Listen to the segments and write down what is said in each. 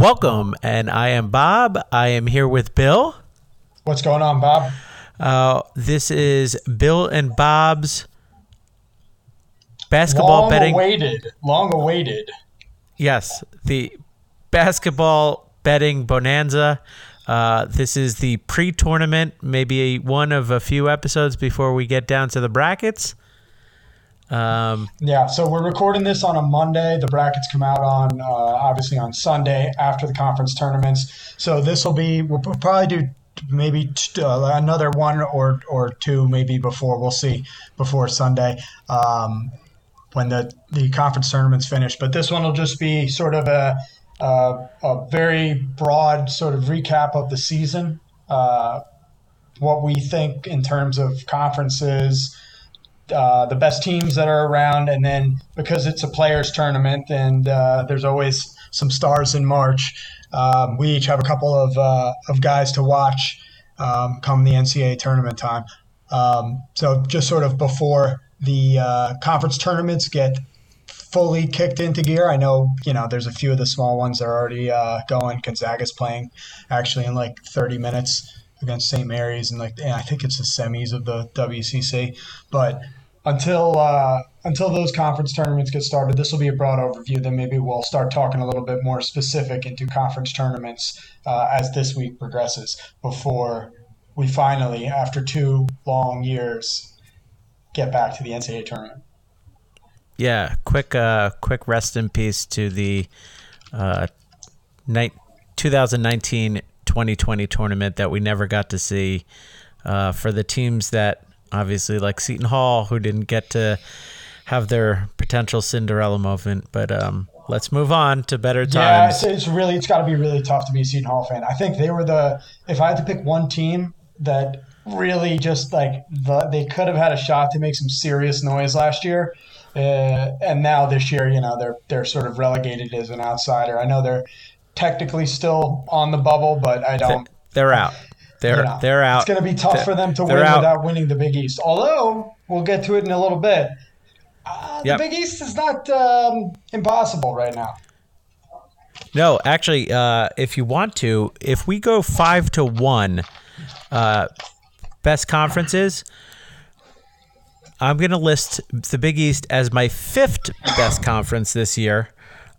Welcome, and I am Bob. I am here with Bill. What's going on, Bob? Uh, this is Bill and Bob's basketball long betting. awaited, long awaited. Yes, the basketball betting bonanza. Uh, this is the pre-tournament, maybe one of a few episodes before we get down to the brackets. Um, Yeah, so we're recording this on a Monday. The brackets come out on uh, obviously on Sunday after the conference tournaments. So this will be we'll probably do maybe t- uh, another one or or two maybe before we'll see before Sunday um, when the the conference tournaments finish. But this one will just be sort of a a, a very broad sort of recap of the season. Uh, what we think in terms of conferences, uh, the best teams that are around, and then because it's a players tournament and uh, there's always some stars in March, um, we each have a couple of uh, of guys to watch um, come the NCAA tournament time. Um, so just sort of before the uh, conference tournaments get fully kicked into gear. I know you know there's a few of the small ones that are already uh, going. Gonzaga's playing actually in like 30 minutes against St. Mary's, and like and I think it's the semis of the WCC. But until uh, until those conference tournaments get started, this will be a broad overview. Then maybe we'll start talking a little bit more specific into conference tournaments uh, as this week progresses. Before we finally, after two long years, get back to the NCAA tournament. yeah, quick, uh, quick rest in peace to the uh, night 2019-2020 tournament that we never got to see. Uh, for the teams that obviously like Seton Hall, who didn't get to have their potential Cinderella moment, but um, let's move on to better Yeah, times. it's, it's really it's got to be really tough to be a Seton Hall fan. I think they were the if I had to pick one team that really just like the, they could have had a shot to make some serious noise last year, uh, and now this year, you know, they're they're sort of relegated as an outsider. I know they're technically still on the bubble, but I don't. They're out. They're know, they're out. It's going to be tough They're- for them to win out. without winning the Big East. Although we'll get to it in a little bit. Uh, Yep. The Big East is not um, impossible right now. No, actually, uh, if you want to, if we go five to one, uh, best conferences, I'm going to list the Big East as my fifth best conference this year.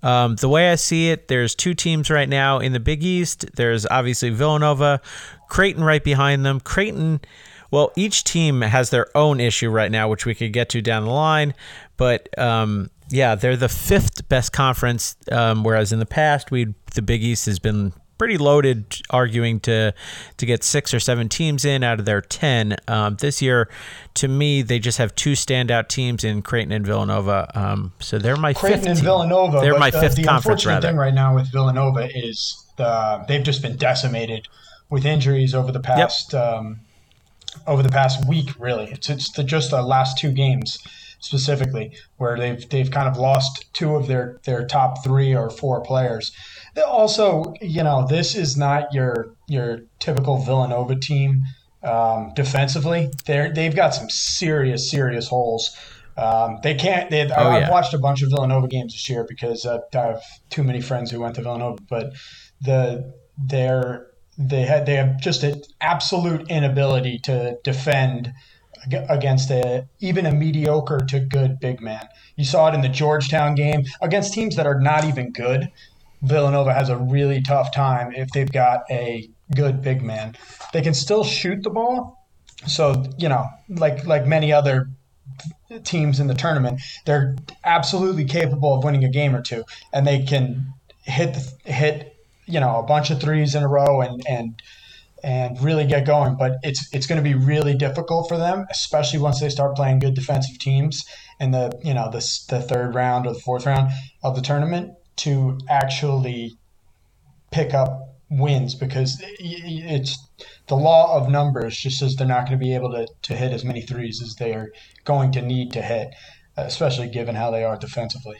Um, the way I see it, there's two teams right now in the Big East. There's obviously Villanova, Creighton right behind them. Creighton, well, each team has their own issue right now, which we could get to down the line. But um, yeah, they're the fifth best conference, um, whereas in the past, we the Big East has been pretty loaded, arguing to to get six or seven teams in out of their ten. Um, this year, to me, they just have two standout teams in Creighton and Villanova. Um, so they're my Creighton fifth and. Villanova. They're my the, fifth the conference, unfortunate rather. thing right now with Villanova is the, they've just been decimated with injuries over the past um, over the past week. Really, it's it's the, just the last two games specifically where they've they've kind of lost two of their their top three or four players. They Also, you know, this is not your your typical Villanova team um, defensively. They're they've got some serious serious holes. Um, they can't. They, Oh, I, yeah. I've watched a bunch of Villanova games this year because uh, I have too many friends who went to Villanova. But the they're they had they have just an absolute inability to defend against a even a mediocre to good big man. You saw it in the Georgetown game against teams that are not even good. Villanova has a really tough time if they've got a good big man. They can still shoot the ball. So, you know, like like many other teams in the tournament, they're absolutely capable of winning a game or two and they can hit hit, you know, a bunch of threes in a row and and and really get going, but it's it's going to be really difficult for them, especially once they start playing good defensive teams in the, you know, the the third round or the fourth round of the tournament to actually pick up wins because it's the law of numbers just says they're not going to be able to, to hit as many threes as they are going to need to hit, especially given how they are defensively.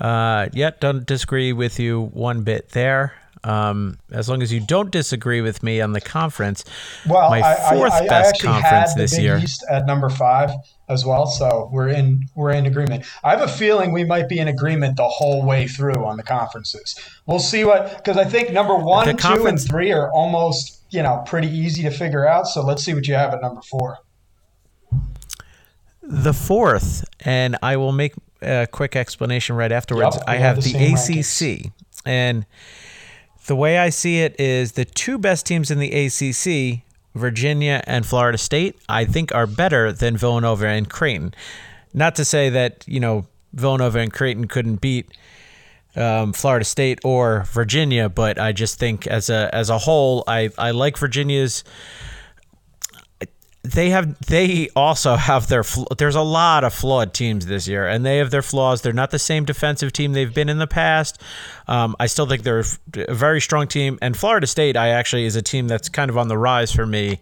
Uh, yeah, don't disagree with you one bit there. Um, as long as you don't disagree with me on the conference, Well, my fourth I, I best actually conference this Big year. East at number five. As well. So we're in we're in agreement. I have a feeling we might be in agreement the whole way through on the conferences. We'll see what because I think number one, two, and three are almost you know pretty easy to figure out. So let's see what you have at number four. The fourth, and I will make a quick explanation right afterwards. Yep, I have the, the ACC, and the way I see it is the two best teams in the ACC, Virginia and Florida State, I think are better than Villanova and Creighton. Not to say that you know Villanova and Creighton couldn't beat um, Florida State or Virginia, but I just think as a as a whole, I I like Virginia's they have they also have their fl- there's a lot of flawed teams this year and they have their flaws. They're not the same defensive team they've been in the past. Um, i still think they're a very strong team and florida state i actually is a team that's kind of on the rise for me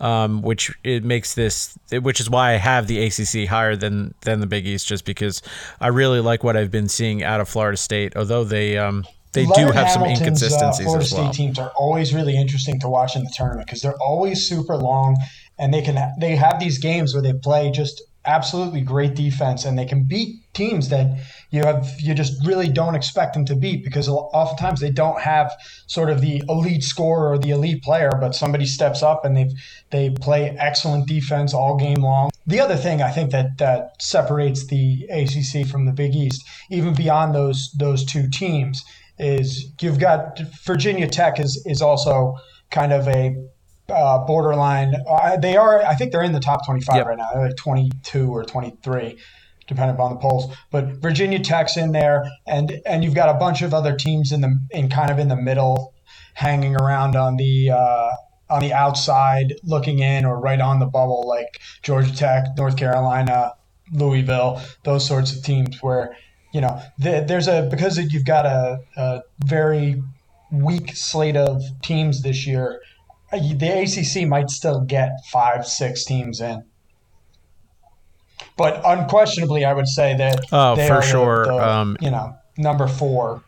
um, which it makes this which is why i have the acc higher than than the big east just because i really like what i've been seeing out of florida state although they um, they do Leonard have some Hamilton's, inconsistencies Uh, Florida as well. State teams are always really interesting to watch in the tournament because they're always super long, and they can they have these games where they play just absolutely great defense, and they can beat teams that you have you just really don't expect them to beat because oftentimes they don't have sort of the elite scorer or the elite player, but somebody steps up and they they play excellent defense all game long. The other thing I think that that separates the ACC from the Big East, even beyond those those two teams is you've got Virginia Tech is is also kind of a uh, borderline. Uh, they are, I think, they're in the top twenty-five Yep. right now. They're like twenty-two or twenty-three, depending upon the polls. But Virginia Tech's in there, and and you've got a bunch of other teams in the in kind of in the middle, hanging around on the. Uh, on the outside, looking in, or right on the bubble, like Georgia Tech, North Carolina, Louisville, those sorts of teams where you know the, there's a because you've got a, a very weak slate of teams this year the acc might still get five six teams in but unquestionably i would say that Oh, they for are the- sure. the, Um, you know number four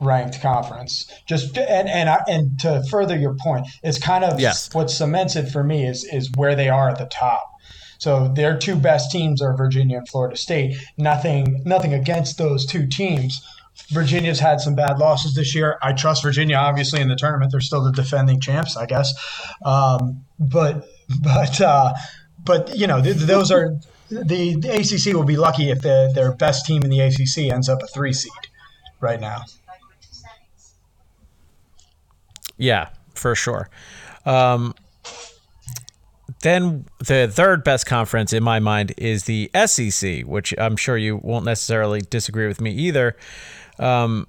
ranked conference just and and I, and to further your point it's kind of Yes. what cements it for me is is where they are at the top so their two best teams are Virginia and Florida State. Nothing nothing against those two teams. Virginia's had some bad losses this year. I trust Virginia obviously in the tournament. They're still the defending champs, I guess. Um, but but uh, but you know th- those are the, the ACC will be lucky if the, their best team in the ACC ends up a three seed right now. Yeah, for sure. Um, then the third best conference in my mind is the SEC, which I'm sure you won't necessarily disagree with me either. Um,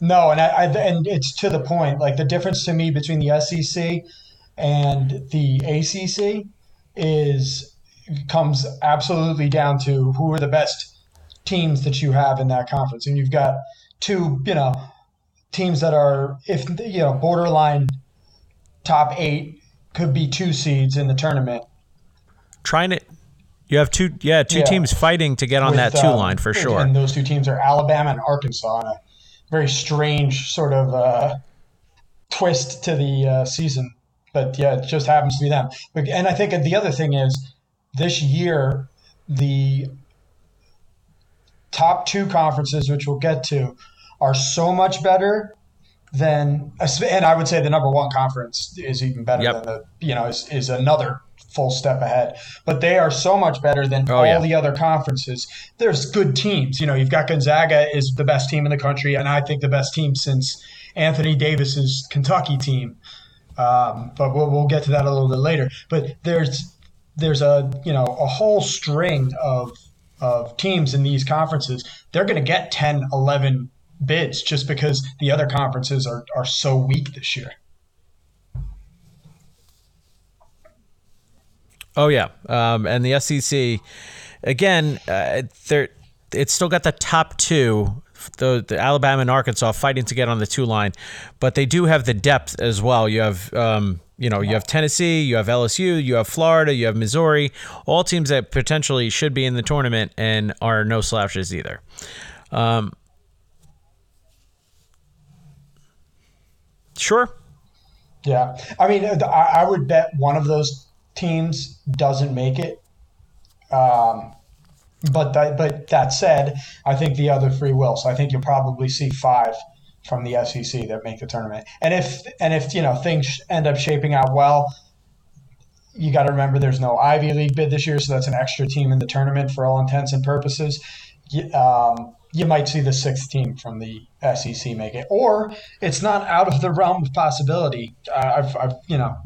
No, and I, I and it's to the point. Like the difference to me between the SEC and the ACC is comes absolutely down to who are the best teams that you have in that conference, and you've got two, you know, teams that are if you know borderline top eight could be two seeds in the tournament. trying to, you have two, yeah, two Yeah. teams fighting to get on that two um, line for sure. And those two teams are Alabama and Arkansas, in a very strange sort of uh, twist to the uh, season. But yeah, it just happens to be them. But- And I think the other thing is this year, the top two conferences, which we'll get to, are so much better than, and I would say the number one conference is even better Yep. than the, you know, is, is another full step ahead. But they are so much better than Oh, all yeah. the other conferences. There's good teams. You know, you've got Gonzaga is the best team in the country, and I think the best team since Anthony Davis's Kentucky team. Um, but we'll, we'll get to that a little bit later. But there's there's a you know a whole string of of teams in these conferences. They're going to get 10, 11 bids just because the other conferences are, are so weak this year. Oh yeah, um, and the SEC again, uh, it's still got the top two, the, the Alabama and Arkansas fighting to get on the two line, but they do have the depth as well. You have um, you know you have Tennessee, you have LSU, you have Florida, you have Missouri, all teams that potentially should be in the tournament and are no slouches either. Um, sure. Yeah, I mean, I would bet one of those teams doesn't make it. Um, but that, but that said, I think the other three will. So I think you'll probably see five from the SEC that make the tournament. And if and if you know things end up shaping out well, you got to remember there's no Ivy League bid this year, so that's an extra team in the tournament for all intents and purposes. Um, you might see the sixth team from the SEC make it, or it's not out of the realm of possibility. Uh, I've, I've, you know,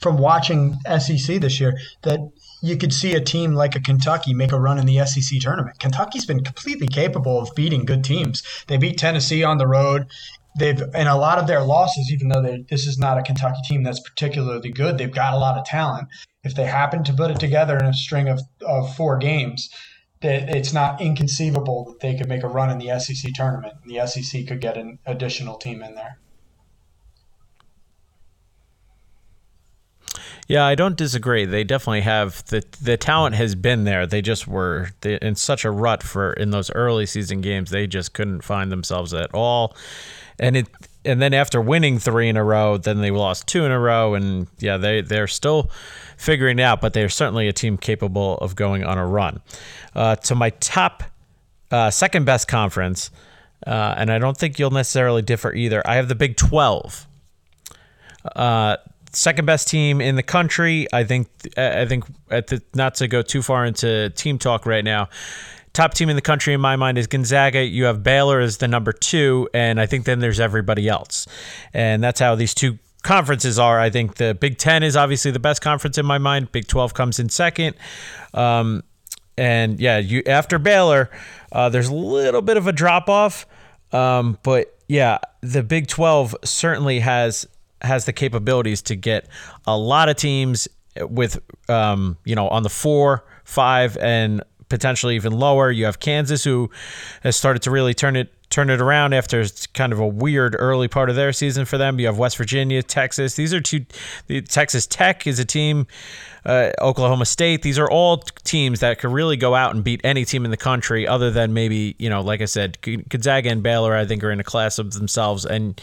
from watching SEC this year, that you could see a team like a Kentucky make a run in the SEC tournament. Kentucky's been completely capable of beating good teams. They beat Tennessee on the road. They've and a lot of their losses, even though this is not a Kentucky team that's particularly good, they've got a lot of talent. If they happen to put it together in a string of, of four games, that it's not inconceivable that they could make a run in the SEC tournament. And the SEC could get an additional team in there. Yeah, I don't disagree. They definitely have the the talent has been there. They just were in such a rut for in those early season games. They just couldn't find themselves at all, and it and then after winning three in a row, then they lost two in a row, and yeah, they they're still figuring it out, but they're certainly a team capable of going on a run. Uh, to my top uh, second best conference, uh, and I don't think you'll necessarily differ either. I have the Big Twelve. Uh, second best team in the country. I think I think at the not to go too far into team talk right now. Top team in the country in my mind is Gonzaga. You have Baylor as the number two, and I think then there's everybody else, and that's how these two conferences are. I think the Big Ten is obviously the best conference in my mind. Big Twelve comes in second. Um, and yeah, you after Baylor, uh, there's a little bit of a drop off, um, but yeah, the Big Twelve certainly has has the capabilities to get a lot of teams with um, you know on the four, five, and potentially even lower. You have Kansas who has started to really turn it turn it around after kind of a weird early part of their season for them. You have West Virginia, Texas. These are two. The Texas Tech is a team. Uh, Oklahoma State. These are all teams that could really go out and beat any team in the country, other than maybe you know, like I said, Gonzaga and Baylor. I think are in a class of themselves, and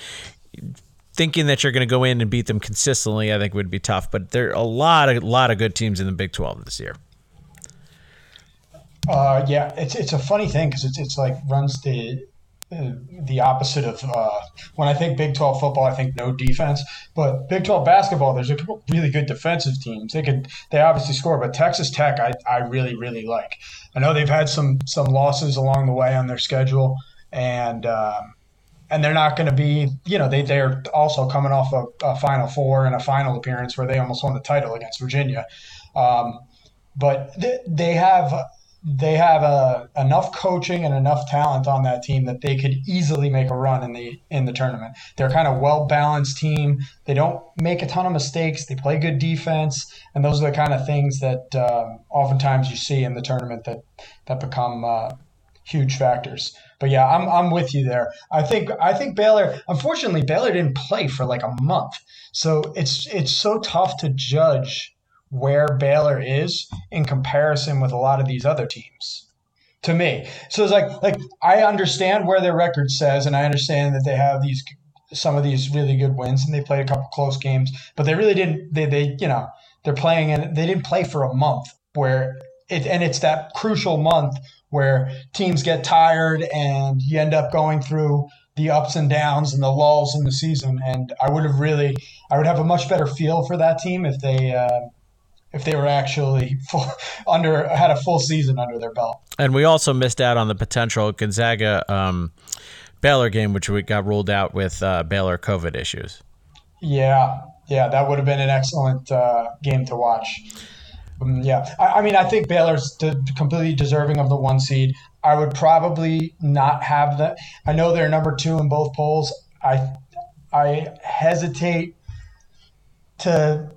thinking that you're going to go in and beat them consistently, I think would be tough. But there are a lot of lot of good teams in the Big 12 this year. Uh, yeah, it's it's a funny thing because it's it's like runs the uh, the opposite of uh, when I think Big 12 football, I think no defense. But Big 12 basketball, there's a couple really good defensive teams. They could they obviously score, but Texas Tech, I, I really really like. I know they've had some some losses along the way on their schedule, and um, and they're not going to be, you know, they they're also coming off a, a, Final Four and a final appearance where they almost won the title against Virginia. Um, but they, they have they have a, enough coaching and enough talent on that team that they could easily make a run in the in the tournament. They're kind of well balanced team. They don't make a ton of mistakes. They play good defense, and those are the kind of things that uh, oftentimes you see in the tournament that that become uh, huge factors. But yeah, I'm I'm with you there. I think I think Baylor. Unfortunately, Baylor didn't play for like a month, so it's it's so tough to judge where Baylor is in comparison with a lot of these other teams. To me, so it's like like I understand where their record says, and I understand that they have these some of these really good wins, and they played a couple close games, but they really didn't. They they you know they're playing and they didn't play for a month where it and it's that crucial month where teams get tired and you end up going through the ups and downs and the lulls in the season. And I would have really, I would have a much better feel for that team if they, uh, if they were actually full, under had a full season under their belt. And we also missed out on the potential Gonzaga um, Baylor game, which we got ruled out with uh, Baylor COVID issues. Yeah, yeah, that would have been an excellent uh, game to watch. Um, yeah, I, I, mean, I think Baylor's completely deserving of the one seed. I would probably not have that. I know they're number two in both polls. I I hesitate to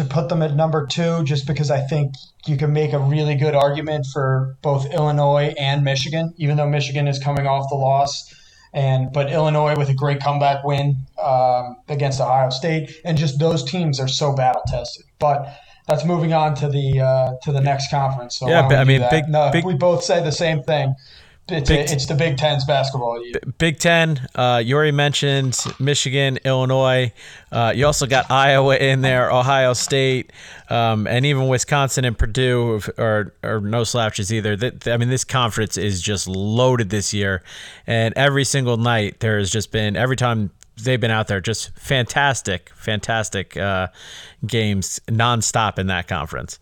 to put them at number two just because I think you can make a really good argument for both Illinois and Michigan, even though Michigan is coming off the loss. And but Illinois with a great comeback win um, against Ohio State, and just those teams are so battle tested. But that's moving on to the uh, to the next conference. So yeah, I mean, big, no, big, we both say the same thing. It's, Big a, it's the Big Ten's basketball. year. Big Ten, uh, you already mentioned Michigan, Illinois. Uh, you also got Iowa in there, Ohio State, um, and even Wisconsin and Purdue are, are no slouches either. Th- I mean, this conference is just loaded this year, and every single night there has just been every time they've been out there, just fantastic, fantastic uh, games nonstop in that conference.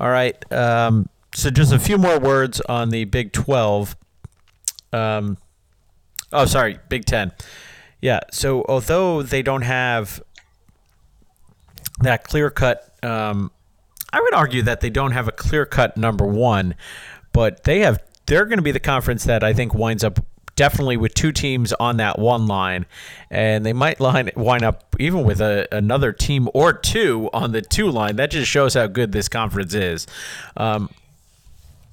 All right. Um, so just a few more words on the Big 12. Um, oh, sorry, Big 10. Yeah. So although they don't have that clear cut, um, I would argue that they don't have a clear cut number one, but they have. They're going to be the conference that I think winds up definitely with two teams on that one line, and they might line wind up even with a, another team or two on the two line. That just shows how good this conference is. Um,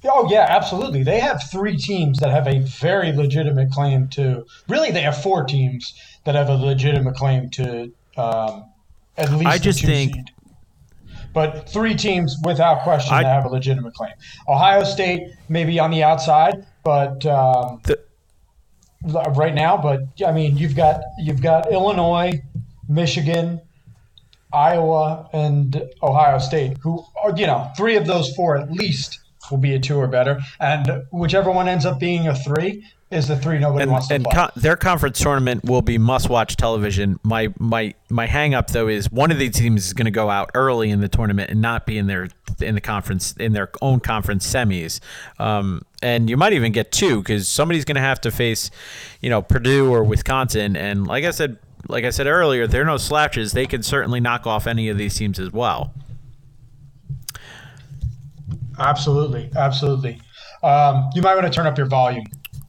Oh yeah, absolutely. They have three teams that have a very legitimate claim to. Really, they have four teams that have a legitimate claim to um, at least. I just two think- seed. But three teams, without question, I- that have a legitimate claim. Ohio State maybe on the outside, but um, The- right now. But I mean, you've got you've got Illinois, Michigan, Iowa, and Ohio State, who are you know three of those four at least will be a two or better, and whichever one ends up being a three is the three nobody and, wants to and play. co- their conference tournament will be must-watch television. My my my hang up though is one of these teams is going to go out early in the tournament and not be in their in the conference in their own conference semis. Um, and you might even get two because somebody's going to have to face, you know, Purdue or Wisconsin. And like I said, like I said earlier, they're no slouches. They can certainly knock off any of these teams as well. Absolutely, absolutely. Um, you might want to turn up your volume.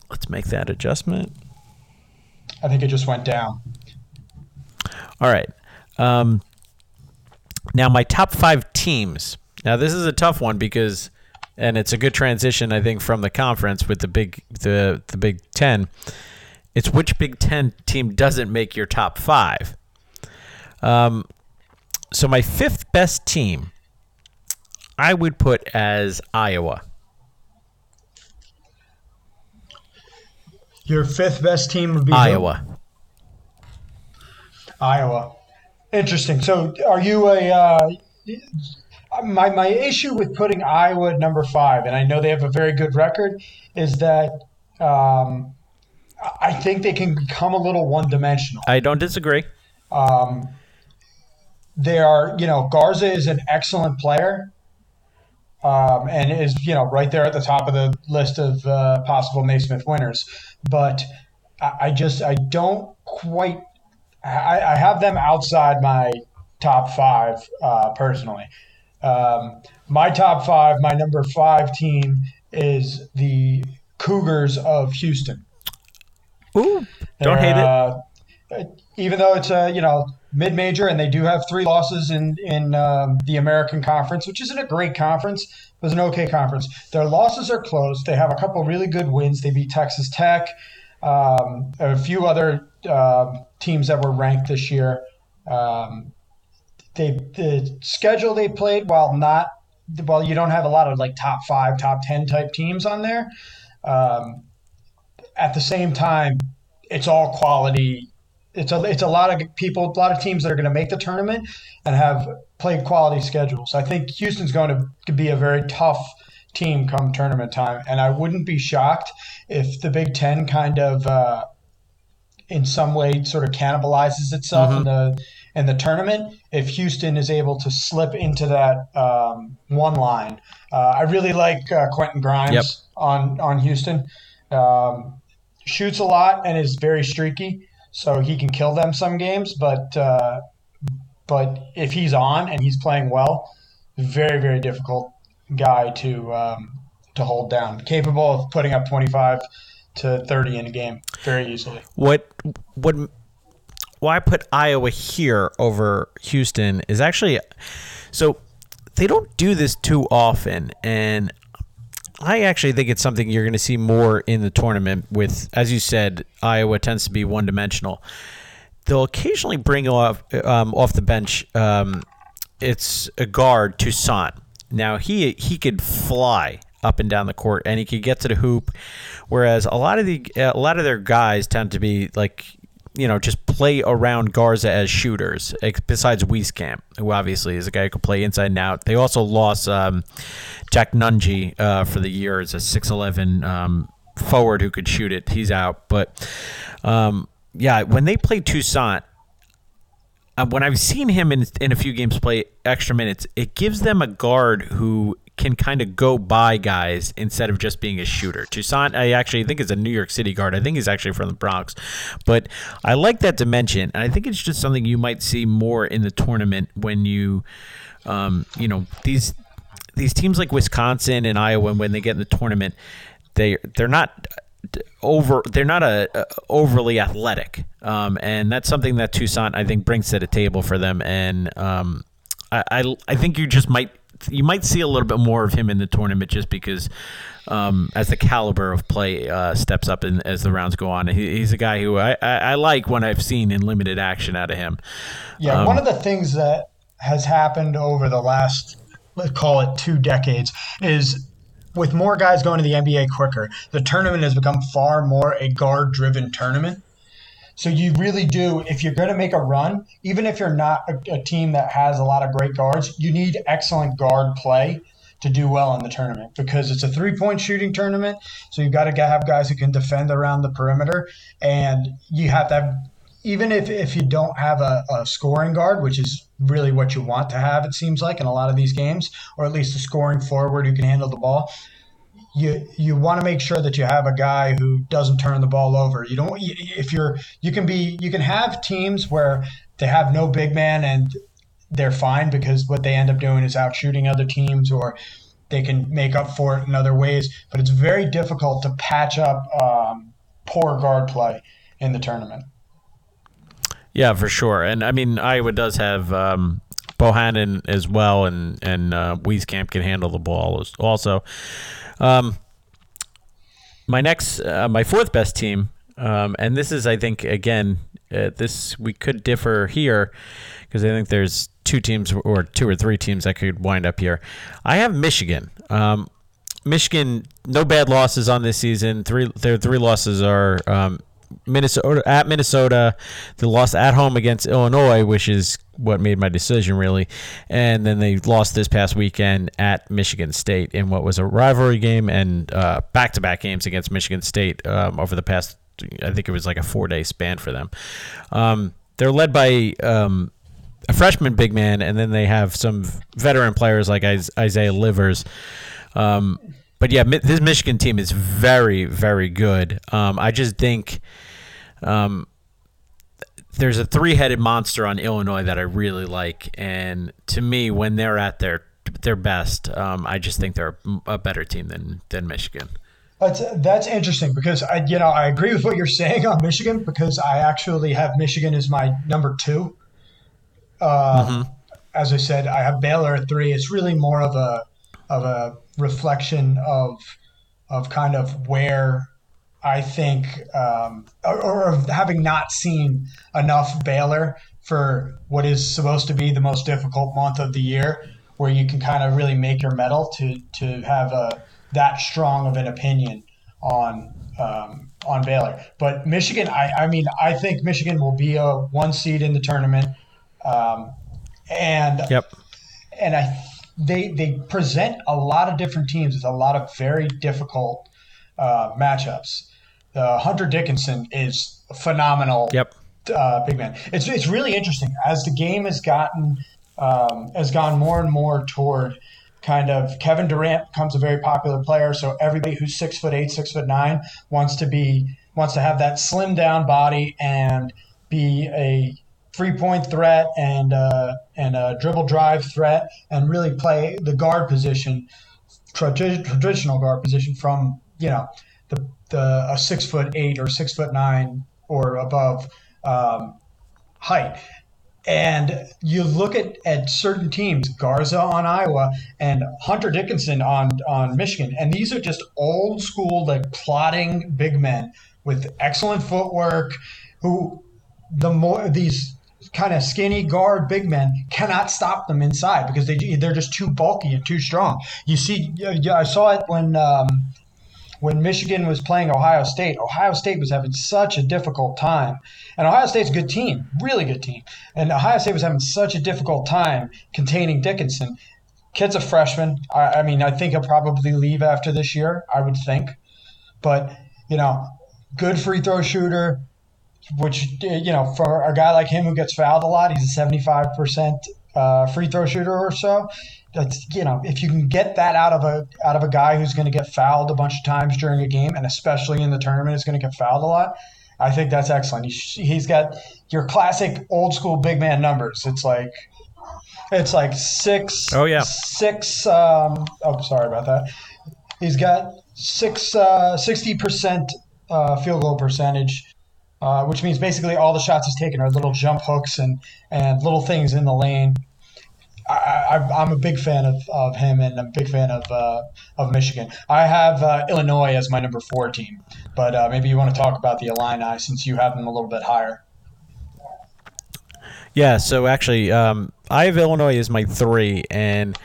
Let's make that adjustment. I think it just went down. All right. Um, now my top five teams. Now this is a tough one because, and it's a good transition I think from the conference with the big the the Big Ten. It's which Big Ten team doesn't make your top five. Um, so my fifth best team, I would put as Iowa. Your fifth best team would be who? Iowa. Iowa. Interesting. So, are you a? Uh, my my issue with putting Iowa at number five, and I know they have a very good record, is that um, I think they can become a little one dimensional. I don't disagree. Um, they are, you know, Garza is an excellent player, um, and is you know right there at the top of the list of uh, possible Naismith winners. But I, I just I don't quite. I, I have them outside my top five uh, personally. Um, my top five, my number five team is the Cougars of Houston. Ooh, don't hate it. Uh, even though it's a you know mid major and they do have three losses in in um, the American Conference, which isn't a great conference, but it's an okay conference. Their losses are close. They have a couple really good wins. They beat Texas Tech, um, a few other um teams that were ranked this year. Um, they the schedule they played while not while you don't have a lot of like top five, top ten type teams on there. Um, at the same time, it's all quality. It's a it's a lot of people, a lot of teams that are going to make the tournament and have played quality schedules. I think Houston's going to, be a very tough team come tournament time, and I wouldn't be shocked if the Big Ten kind of, uh, in some way, sort of cannibalizes itself in the in the tournament. If Houston is able to slip into that um, one line, uh, I really like uh, Quentin Grimes Yep. on on Houston. Um, shoots a lot and is very streaky, so he can kill them some games. But uh, but if he's on and he's playing well, very very difficult guy to um, to hold down. Capable of putting up twenty five to thirty in a game very easily. what what why I put Iowa here over Houston is actually so they don't do this too often and I actually think it's something you're going to see more in the tournament with as you said Iowa tends to be one dimensional they'll occasionally bring off um, off the bench um, it's a guard Toussaint now he he could fly up and down the court, and he could get to the hoop. Whereas a lot of the a lot of their guys tend to be like you know, just play around Garza as shooters, besides Wieskamp, who obviously is a guy who can play inside and out. They also lost um, Jack Nunge uh, for the year as a 6'11 um, forward who could shoot it. He's out. But um, yeah, when they play Toussaint, uh, when I've seen him in, in a few games play extra minutes, it gives them a guard who can kind of go by guys instead of just being a shooter. Toussaint, I actually think is a New York City guard. I think he's actually from the Bronx, but I like that dimension, and I think it's just something you might see more in the tournament when you, um, you know, these these teams like Wisconsin and Iowa when they get in the tournament, they they're not over they're not a, a overly athletic um, and that's something that Toussaint I think brings to the table for them and um, I, I, I think you just might you might see a little bit more of him in the tournament just because um, as the caliber of play uh, steps up in, as the rounds go on. He, he's a guy who I, I, I, like when I've seen in limited action out of him. Yeah, um, one of the things that has happened over the last let's call it two decades is with more guys going to the NBA quicker, the tournament has become far more a guard driven tournament. So you really do, if you're going to make a run, even if you're not a, a, team that has a lot of great guards, you need excellent guard play to do well in the tournament because it's a three point shooting tournament. So you've got to have guys who can defend around the perimeter, and you have to have. Even if, if you don't have a, a scoring guard, which is really what you want to have, it seems like in a lot of these games, or at least a scoring forward who can handle the ball, you you want to make sure that you have a guy who doesn't turn the ball over. You don't if you're you can be you can have teams where they have no big man and they're fine because what they end up doing is out shooting other teams or they can make up for it in other ways. But it's very difficult to patch up um, poor guard play in the tournament. Yeah, for sure. And I mean, Iowa does have um, Bohannon as well, and and uh, Wieskamp can handle the ball also. Um, my next, uh, my fourth best team, um, and this is, I think, again, uh, this we could differ here because I think there's two teams or two or three teams that could wind up here. I have Michigan. Um, Michigan, no bad losses on this season. Three, their three losses are um, Minnesota at Minnesota, they lost at home against Illinois, which is what made my decision really, and then they lost this past weekend at Michigan State in what was a rivalry game and back to back games against Michigan State um, over the past. I think it was like a four day span for them. Um, they're led by um, a freshman big man, and then they have some veteran players like Isaiah Livers. Um, but yeah, this Michigan team is very, very good. Um, I just think um, there's a three-headed monster on Illinois that I really like, and to me, when they're at their their best, um, I just think they're a better team than than Michigan. That's that's interesting because I you know I agree with what you're saying on Michigan because I actually have Michigan as my number two. Uh, mm-hmm. As I said, I have Baylor at three. It's really more of a of a reflection of of kind of where I think, um, or, or, of having not seen enough Baylor for what is supposed to be the most difficult month of the year, where you can kind of really make your medal to to have a that strong of an opinion on um, on Baylor. But Michigan, I, I mean, I think Michigan will be a one seed in the tournament, um, and yep. and I they they present a lot of different teams with a lot of very difficult uh, matchups. Uh, Hunter Dickinson is phenomenal. Yep. Uh, big man. It's it's really interesting as the game has gotten um, has gone more and more toward kind of Kevin Durant becomes a very popular player. So everybody who's six foot eight, six foot nine wants to be wants to have that slim down body and be a three point threat and uh, and a dribble drive threat and really play the guard position, tra- traditional guard position from you know the the a six foot eight or six foot nine or above um, height. And you look at, at certain teams, Garza on Iowa and Hunter Dickinson on, on Michigan, and these are just old school, like plotting big men with excellent footwork who the more these kind of skinny guard big men cannot stop them inside because they they're just too bulky and too strong. You see, I saw it when um, when Michigan was playing Ohio State. Ohio State was having such a difficult time, and Ohio State's a good team, really good team, and Ohio State was having such a difficult time containing Dickinson. Kid's a freshman. I, I mean, I think he'll probably leave after this year. I would think, but you know, good free throw shooter which you know for a guy like him who gets fouled a lot, he's a seventy-five percent uh, free throw shooter or so. That's you know if you can get that out of a out of a guy who's going to get fouled a bunch of times during a game, and especially in the tournament, is going to get fouled a lot. I think that's excellent. He's, he's got your classic old school big man numbers. It's like it's like six. Oh yeah, six. Um, oh, sorry about that. He's got six uh, sixty percent uh, field goal percentage uh, which means basically all the shots he's taken are little jump hooks and, and little things in the lane. I, am a big fan of, of him and I'm a big fan of uh, of Michigan. I have uh, Illinois as my number four team, but uh, maybe you want to talk about the Illini since you have them a little bit higher. Yeah, so actually, um, I have Illinois as my three, and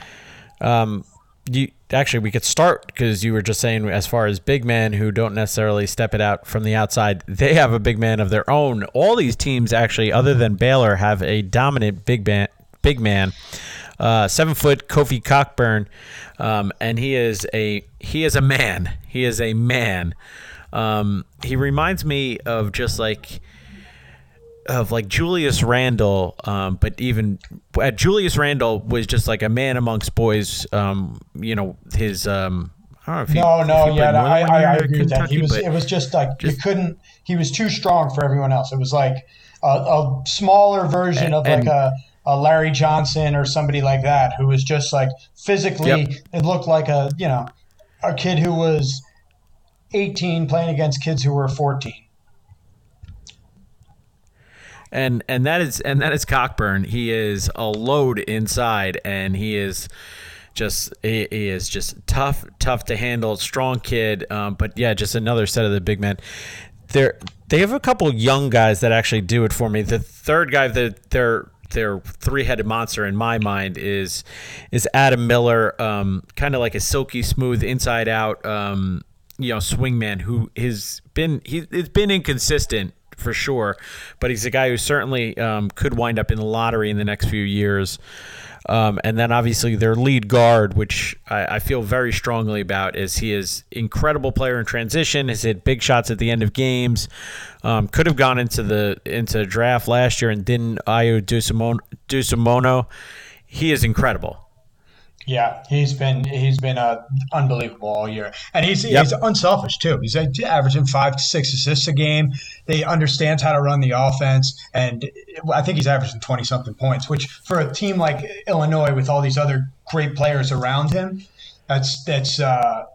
um, you actually we could start because you were just saying as far as big men who don't necessarily step it out from the outside they have a big man of their own. All these teams actually other than baylor have a dominant big man big man uh, seven foot kofi cockburn um, and he is a he is a man. He is a man. Um, he reminds me of just like of like Julius Randle, um, but even uh, Julius Randle was just like a man amongst boys. Um, you know his. Um, I don't know if he, no, no, yeah, no, I, I, I agree with that. He was. It was just like just, you couldn't. He was too strong for everyone else. It was like a, a smaller version and, of like a, a Larry Johnson or somebody like that, who was just like physically. Yep. It looked like a you know a kid who was 18 playing against kids who were 14 and and that is and that is Cockburn. He is a load inside, and he is just he, he is just tough, tough to handle, strong kid. Um, but yeah, just another set of the big men. They're they have a couple young guys that actually do it for me. The third guy that they're their three-headed monster in my mind is is Adam Miller, um, kind of like a silky smooth inside out, um, you know, swingman who has been he, it's been inconsistent for sure. But he's a guy who certainly um, could wind up in the lottery in the next few years. Um, and then obviously their lead guard, which I, I, feel very strongly about, is he is incredible player in transition. Has hit big shots at the end of games. Um, could have gone into the into draft last year and didn't. Ayo Dosunmu. He is incredible. Yeah, he's been he's been uh, unbelievable all year, and he's yep. he's unselfish too. He's averaging five to six assists a game. They understands how to run the offense, and I think he's averaging twenty something points. Which for a team like Illinois with all these other great players around him, that's that's uh,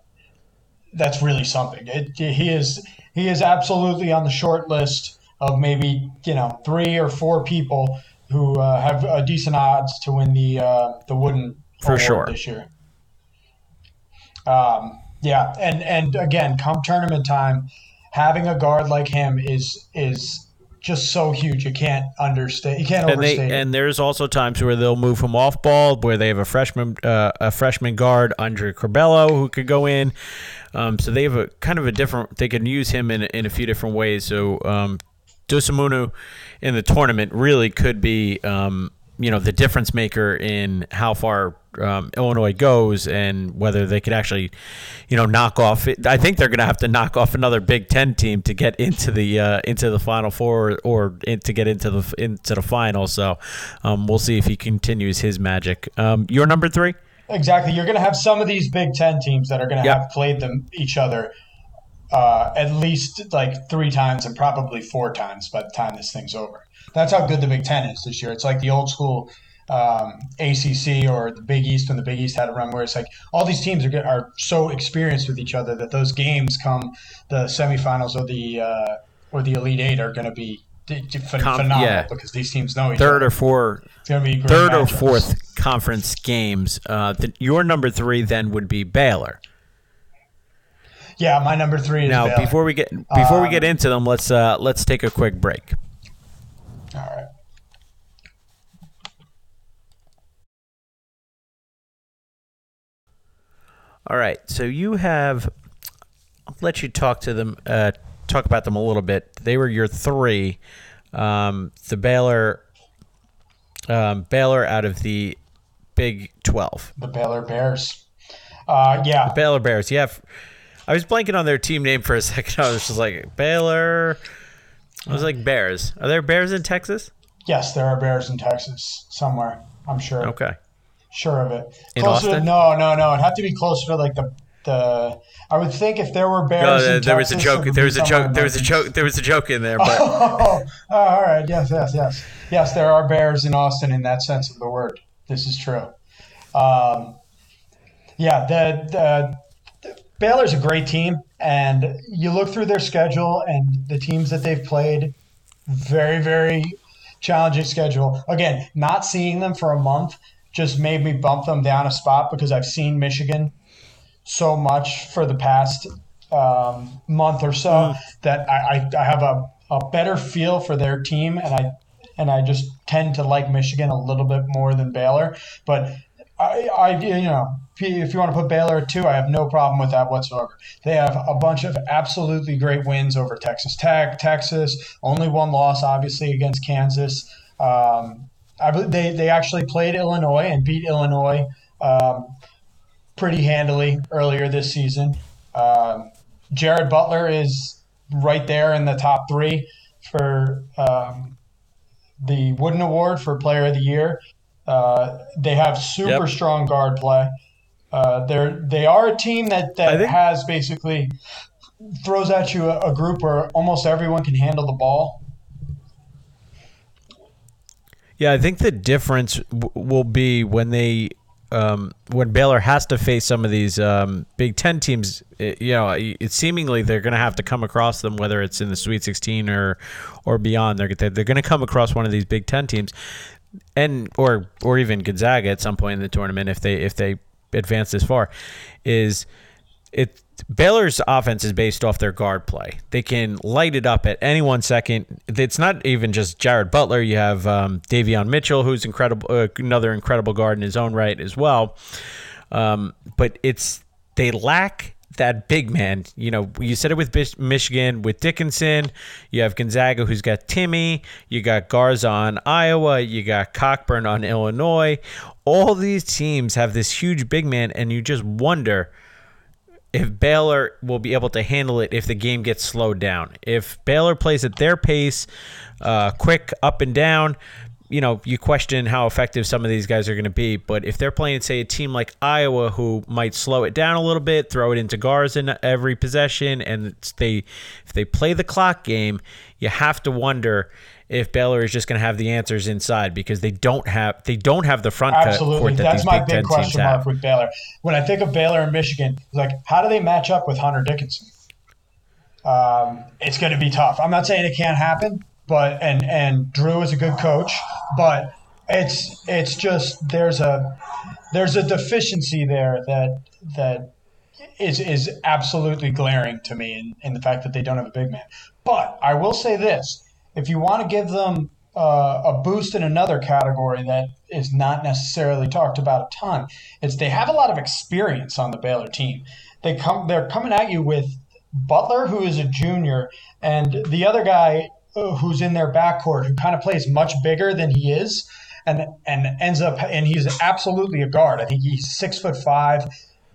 that's really something. It, he is he is absolutely on the short list of maybe you know three or four people who uh, have a decent odds to win the uh, the Wooden for sure this year. Um, yeah, and and again, come tournament time, having a guard like him is is just so huge. You can't understand. You can't and overstate. They, and there's also times where they'll move him off ball, where they have a freshman uh, a freshman guard, Andre Curbelo, who could go in. Um, so they have a kind of a different. They can use him in in a few different ways. So um, Dosunmu in the tournament really could be. Um, you know the difference maker in how far um, Illinois goes and whether they could actually, you know, knock off. I think they're going to have to knock off another Big Ten team to get into the uh, into the Final Four or in, to get into the into the final. So um, we'll see if he continues his magic. Um, your number three. Exactly. You're going to have some of these Big Ten teams that are going to yep. have played them each other uh, at least like three times and probably four times by the time this thing's over. That's how good the Big Ten is this year. It's like the old school um, ACC or the Big East when the Big East had a run, where it's like all these teams are are so experienced with each other that those games come the semifinals or the uh, or the Elite Eight are going to be phenomenal yeah. because these teams know each third other. or four third matchups. or fourth conference games. Uh, the, your number three then would be Baylor. Yeah, my number three. now Baylor. before we get before um, we get into them, let's uh, let's take a quick break. All right. All right. So you have. I'll let you talk to them. Uh, talk about them a little bit. They were your three. Um, the Baylor. Um, Baylor out of the Big Twelve. The Baylor Bears. Uh, yeah. The Baylor Bears. Yeah. I was blanking on their team name for a second. I was just like Baylor. I was like Bears. Are there Bears in Texas? Yes, there are Bears in Texas somewhere. I'm sure. Okay. Sure of it. In closer Austin? To, no, no, no. It'd have to be closer to like the the. I would think if there were Bears. No, in there, there was a joke. There was a joke. There was a joke. There was a joke in there, but Oh, oh, all right. Yes, yes, yes, yes. There are Bears in Austin in that sense of the word. This is true. Um, yeah, the, the Baylor's a great team, and you look through their schedule and the teams that they've played. Very, very challenging schedule. Again, not seeing them for a month just made me bump them down a spot because I've seen Michigan so much for the past um, month or so that I, I, I have a, a better feel for their team and I and I just tend to like Michigan a little bit more than Baylor. But I, I you know if you want to put Baylor at two, I have no problem with that whatsoever. They have a bunch of absolutely great wins over Texas Tech, Texas, only one loss obviously against Kansas. Um, I believe they they actually played Illinois and beat Illinois um, pretty handily earlier this season. Um, Jared Butler is right there in the top three for um, the Wooden Award for Player of the Year. Uh, they have super Yep. strong guard play. Uh, they're they are a team that that think- has basically throws at you a, a group where almost everyone can handle the ball. yeah, I think the difference w- will be when they um, when Baylor has to face some of these um, Big Ten teams. It, you know, it, seemingly they're going to have to come across them, whether it's in the Sweet 16 or or beyond. They're they're, they're going to come across one of these Big Ten teams, and or or even Gonzaga at some point in the tournament if they if they advance this far. Is it Baylor's offense is based off their guard play. They can light it up at any one second. It's not even just Jared Butler. You have um, Davion Mitchell, who's incredible, uh, another incredible guard in his own right as well. Um, but it's they lack that big man. You know, you said it with Michigan, with Dickinson. You have Gonzaga, who's got Timme. You got Garza on Iowa. You got Cockburn on Illinois. All these teams have this huge big man, and you just wonder if Baylor will be able to handle it if the game gets slowed down. If Baylor plays at their pace, uh, quick up and down, you know, you question how effective some of these guys are going to be. But if they're playing, say, a team like Iowa who might slow it down a little bit, throw it into Garza in every possession, and they if they play the clock game, you have to wonder if Baylor is just going to have the answers inside because they don't have they don't have the front cut Absolutely, court that that's my Big big question mark have. with Baylor. When I think of Baylor and Michigan, like how do they match up with Hunter Dickinson? Um, it's going to be tough. I'm not saying it can't happen, but and and Drew is a good coach, but it's it's just there's a there's a deficiency there that that is is absolutely glaring to me in, in the fact that they don't have a big man. But I will say this: if you want to give them uh, a boost in another category that is not necessarily talked about a ton, it's they have a lot of experience on the Baylor team. They come they're coming at you with Butler, who is a junior, and the other guy who's in their backcourt who kind of plays much bigger than he is. And, and ends up and he's absolutely a guard. I think he's six foot five,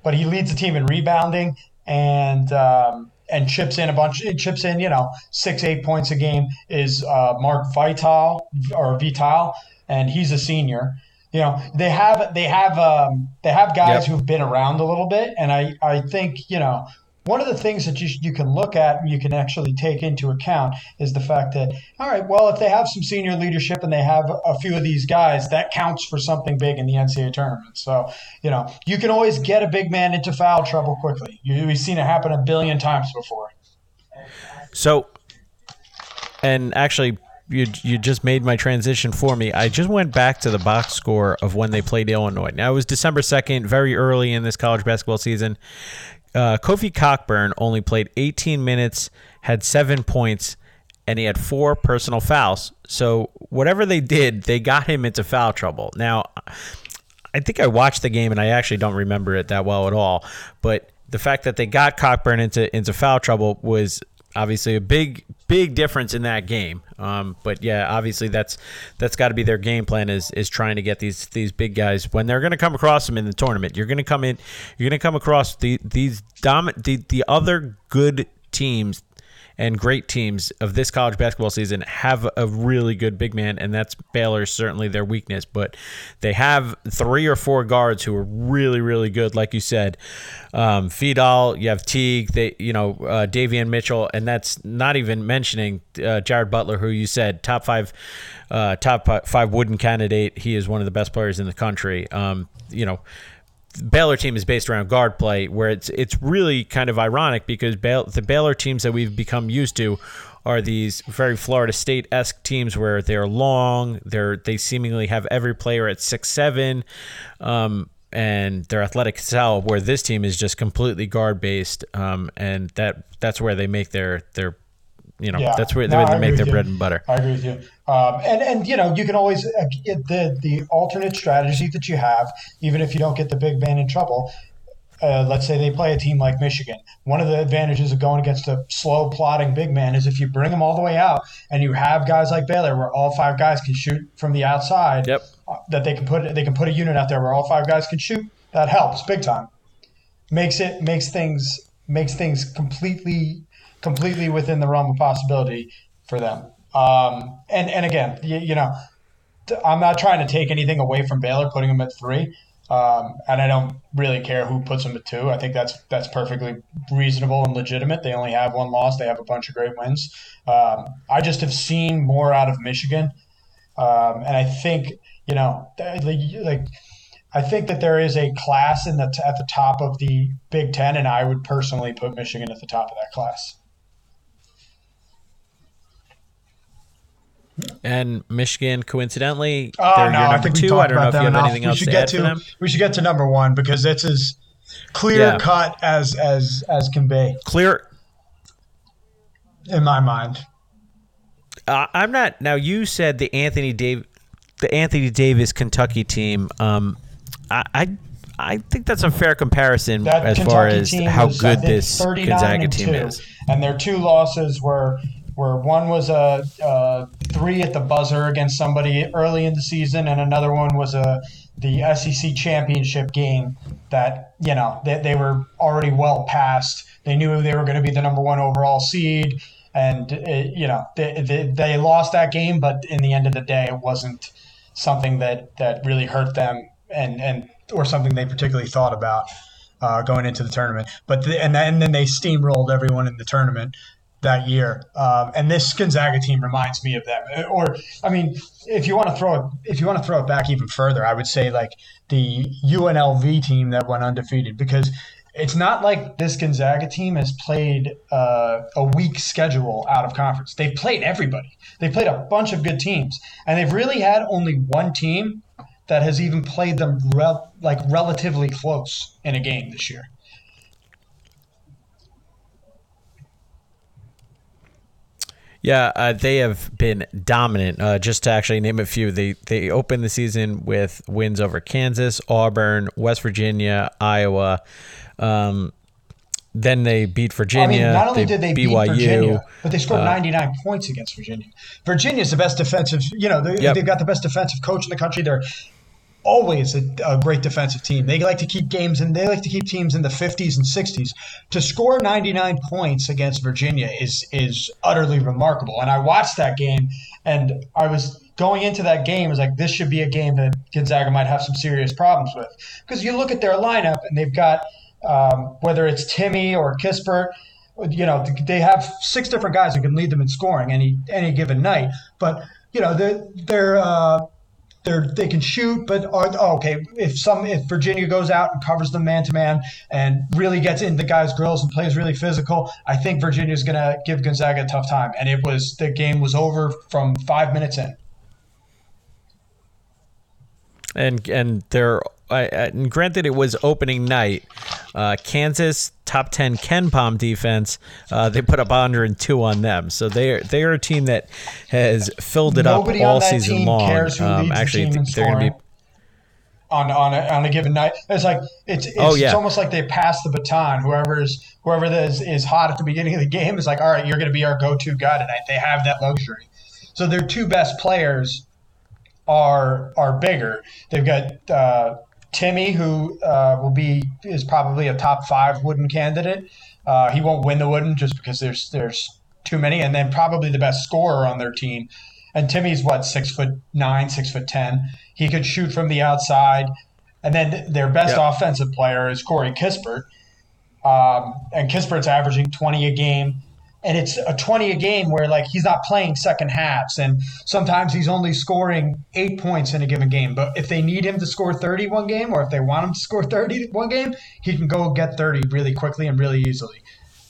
but he leads the team in rebounding and um, and chips in a bunch. Chips in, you know, six eight points a game. Is uh, Mark Vital or Vital, and he's a senior. You know, they have they have um, they have guys Yep. who've been around a little bit, and I I think you know. One of the things that you, you can look at and you can actually take into account is the fact that, all right, well, if they have some senior leadership and they have a few of these guys, that counts for something big in the NCAA tournament. So, you know, you can always get a big man into foul trouble quickly. You, we've seen it happen a billion times before. So, and actually, you you just made my transition for me. I just went back to the box score of when they played Illinois. Now it was December second, very early in this college basketball season. Uh, Kofi Cockburn only played 18 minutes, had seven points, and he had four personal fouls. So whatever they did, they got him into foul trouble. Now, I think I watched the game and I actually don't remember it that well at all. But the fact that they got Cockburn into into foul trouble was obviously a big big difference in that game. Um, but yeah, obviously that's that's got to be their game plan is is trying to get these these big guys when they're going to come across them in the tournament. You're going to come in, you're going to come across the these dom the the other good teams and great teams of this college basketball season have a really good big man, and that's Baylor certainly their weakness. But they have three or four guards who are really, really good, like you said. Um, Vital, you have Teague, they, you know, uh, Davion Mitchell, and that's not even mentioning uh, Jared Butler, who you said top five, uh, top five Wooden candidate. He is one of the best players in the country. Um, you know. Baylor team is based around guard play, where it's it's really kind of ironic because Baylor, the Baylor teams that we've become used to are these very Florida State esque teams where they're long, they're they seemingly have every player at six seven, um, and they're athletic excel. Where this team is just completely guard based, um, and that that's where they make their their you know, yeah. that's where, no, they make their bread and butter. I agree with you. Um, and and you know, you can always uh, the the alternate strategy that you have, even if you don't get the big man in trouble. Uh, let's say they play a team like Michigan. One of the advantages of going against a slow plotting big man is if you bring them all the way out and you have guys like Baylor, where all five guys can shoot from the outside. Yep. Uh, that they can put they can put a unit out there where all five guys can shoot. That helps big time. Makes it makes things makes things completely completely within the realm of possibility for them. Um, and and again, you, you, know, I'm not trying to take anything away from Baylor, putting them at three. Um, and I don't really care who puts them at two. I think that's that's perfectly reasonable and legitimate. They only have one loss. They have a bunch of great wins. Um, I just have seen more out of Michigan, um, and I think you know, like I think that there is a class in the at the top of the Big Ten, and I would personally put Michigan at the top of that class. And Michigan, coincidentally, oh, they're no, your number two. I don't know if you have anything else to add to. We should get to number one because it's as clear yeah. cut as as as can be. Clear, in my mind. Uh, I'm not. Now you said the Anthony Dave, the Anthony Davis Kentucky team. Um, I, I I think that's a fair comparison that as Kentucky far as how was, good this Gonzaga team is. And their two losses were where one was a, a, three at the buzzer against somebody early in the season, and another one was a the SEC championship game that you know they, they were already well past. They knew they were going to be the number one overall seed, and it, you know they, they, they lost that game, but in the end of the day, it wasn't something that that really hurt them, and and or something they particularly thought about. Uh, going into the tournament. But the, and then, and then they steamrolled everyone in the tournament that year. Um, and this Gonzaga team reminds me of them. Or, I mean, if you want to throw it, if you want to throw it back even further, I would say like the UNLV team that went undefeated because it's not like this Gonzaga team has played uh, a weak schedule out of conference. They've played everybody. They played a bunch of good teams, and they've really had only one team that has even played them rel- like relatively close in a game this year. Yeah, uh, they have been dominant. Uh, just to actually name a few, they they opened the season with wins over Kansas, Auburn, West Virginia, Iowa. Um, then they beat Virginia. I mean, not only they did they BYU, beat Virginia, but they scored uh, 99 points against Virginia. Virginia is the best defensive. You know, they, have got the best defensive coach in the country. They're always a, a, great defensive team. They like to keep games and they like to keep teams in the 50s and 60s. To score 99 points against Virginia is is utterly remarkable. And I watched that game and I was going into that game is like this should be a game that Gonzaga might have some serious problems with because you look at their lineup and they've got um, whether it's Timme or Kispert. You know they have six different guys who can lead them in scoring any any given night, but you know they're they're uh, they're they can shoot, but are, oh, okay, if some if Virginia goes out and covers them man to man and really gets in the guys' grills and plays really physical, I think Virginia's gonna give Gonzaga a tough time. And it was the game was over from five minutes in. And and they're I, and granted, it was opening night. Uh, Kansas top ten KenPom defense. Uh, they put up 102 on them, so they are they are a team that has filled it Nobody up all season long. Um, actually, they're going to be. on on a, on a given night. It's like it's it's, Oh, yeah. it's almost like they pass the baton. Whoever's whoever is is hot at the beginning of the game is like, all right, you're going to be our go-to guy tonight. They have that luxury. So their two best players are are bigger. They've got uh, Timme, who uh, will be is probably a top five wooden candidate. Uh, he won't win the wooden just because there's there's too many, and then probably the best scorer on their team. And Timme's what six foot nine, six foot ten. He could shoot from the outside, and then their best Yep. offensive player is Corey Kispert. Um, and Kispert's averaging 20 a game. And it's a 20 a game where, like, he's not playing second halves. And sometimes he's only scoring eight points in a given game. But if they need him to score 30 one game, or if they want him to score 30 one game, he can go get 30 really quickly and really easily.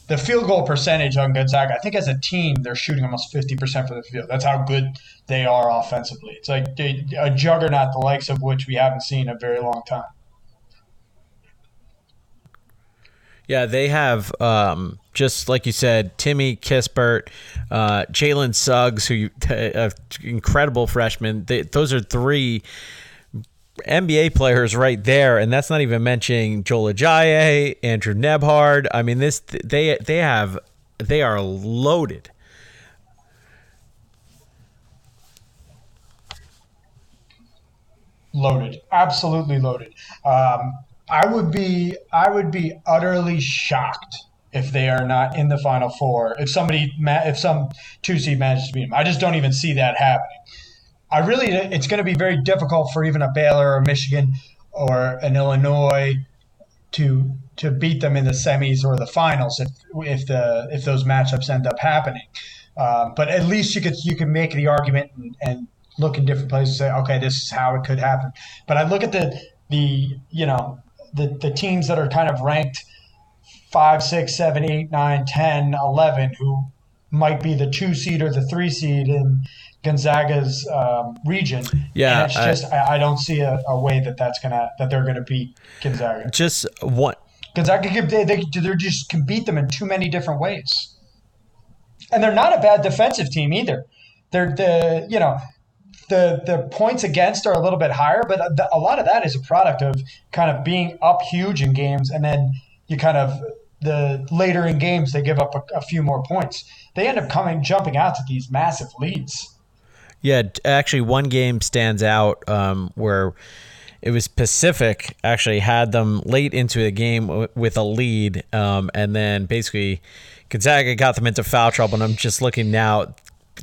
The field goal percentage on Gonzaga, I think as a team, they're shooting almost 50% from the field. That's how good they are offensively. It's like a juggernaut, the likes of which we haven't seen in a very long time. Yeah, they have um, just like you said, Timme Kispert, uh, Jalen Suggs, who uh, incredible freshman. They, those are three NBA players right there, and that's not even mentioning Joel Ayayi, Andrew Nembhard. I mean, this they they have they are loaded. loaded, absolutely loaded. Um, I would be I would be utterly shocked if they are not in the final four. If somebody if some two seed manages to beat them, I just don't even see that happening. I really it's going to be very difficult for even a Baylor or Michigan or an Illinois to to beat them in the semis or the finals if if the if those matchups end up happening. Um, but at least you could you can make the argument and, and look in different places and say, okay, this is how it could happen. But I look at the the you know the the teams that are kind of ranked five, six, seven, eight, nine, 10, 11, who might be the two seed or the three seed in Gonzaga's um, region. Yeah, and it's I- just I, I don't see a, a way that that's gonna that they're gonna beat Gonzaga. Just one. Gonzaga can, they, they they just can beat them in too many different ways, and they're not a bad defensive team either. They're the you know the the points against are a little bit higher, but a, a lot of that is a product of kind of being up huge in games, and then you kind of the later in games they give up a, a few more points. They end up coming jumping out to these massive leads. Yeah, actually, one game stands out um, where it was Pacific actually had them late into the game w- with a lead, um, and then basically Gonzaga got them into foul trouble. And I'm just looking now;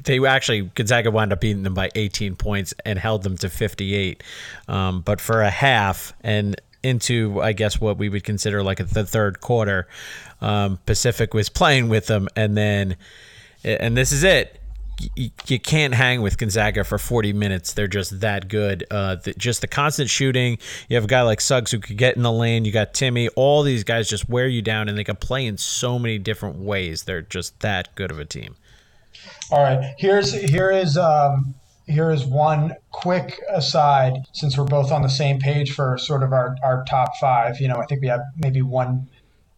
they actually Gonzaga wound up beating them by 18 points and held them to 58. Um, but for a half and into I guess what we would consider like the third quarter, um, Pacific was playing with them, and then and this is it you, you can't hang with Gonzaga for 40 minutes. They're just that good. Uh, the, just the constant shooting. You have a guy like Suggs who could get in the lane. You got Timme. All these guys just wear you down, and they can play in so many different ways. They're just that good of a team. All right, here's here is um, here is one quick aside since we're both on the same page for sort of our, our top five. You know, I think we have maybe one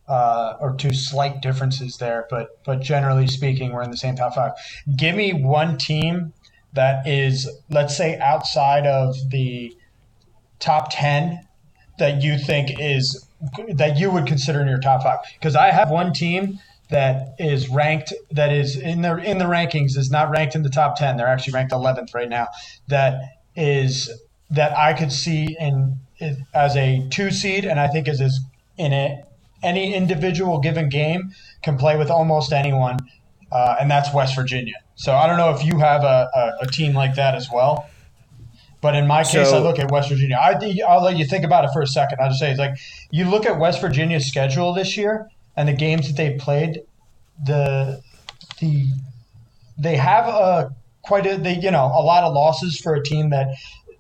uh, or two slight differences there, but but generally speaking, we're in the same top five. Give me one team that is, let's say, outside of the top ten that you think is that you would consider in your top five. Because I have one team that is ranked that is in the in the rankings is not ranked in the top ten. They're actually ranked eleventh right now. That is that I could see in as a two seed, and I think is is in a any individual given game can play with almost anyone, uh, and that's West Virginia. So I don't know if you have a, a, a team like that as well. But in my case, So- I look at West Virginia. I, I'll let you think about it for a second. I'll just say it's like you look at West Virginia's schedule this year and the games that they played. The the they have a quite a they you know a lot of losses for a team that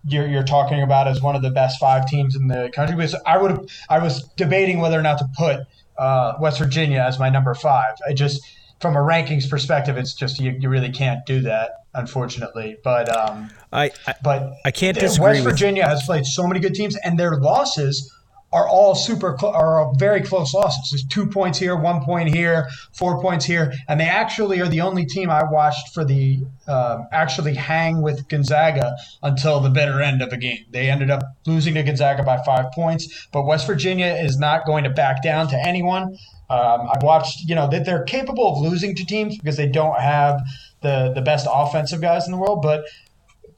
you're, you're talking about as one of the best five teams in the country. Because I would I was debating whether or not to put uh, West Virginia as my number five. I just from a rankings perspective, it's just you, you really can't do that, unfortunately. But um, I, I but I can't disagree West Virginia has played so many good teams, and their losses are all super are very close losses. There's two points here, one point here, four points here, and they actually are the only team I watched for the uh, actually hang with Gonzaga until the bitter end of the game. They ended up losing to Gonzaga by five points, but West Virginia is not going to back down to anyone. Um, I've watched, you know, that they're capable of losing to teams because they don't have the the best offensive guys in the world, but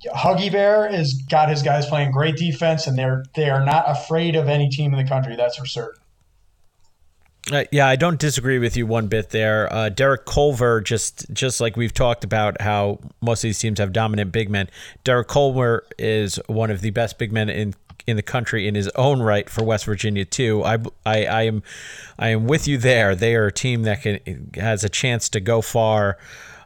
Huggy Bear has got his guys playing great defense, and they're they are not afraid of any team in the country. That's for certain. Uh, yeah, I don't disagree with you one bit there. Uh, Derek Culver, just just like we've talked about how most of these teams have dominant big men. Derek Culver is one of the best big men in in the country in his own right for West Virginia too. I, I, I am I am with you there. They are a team that can has a chance to go far,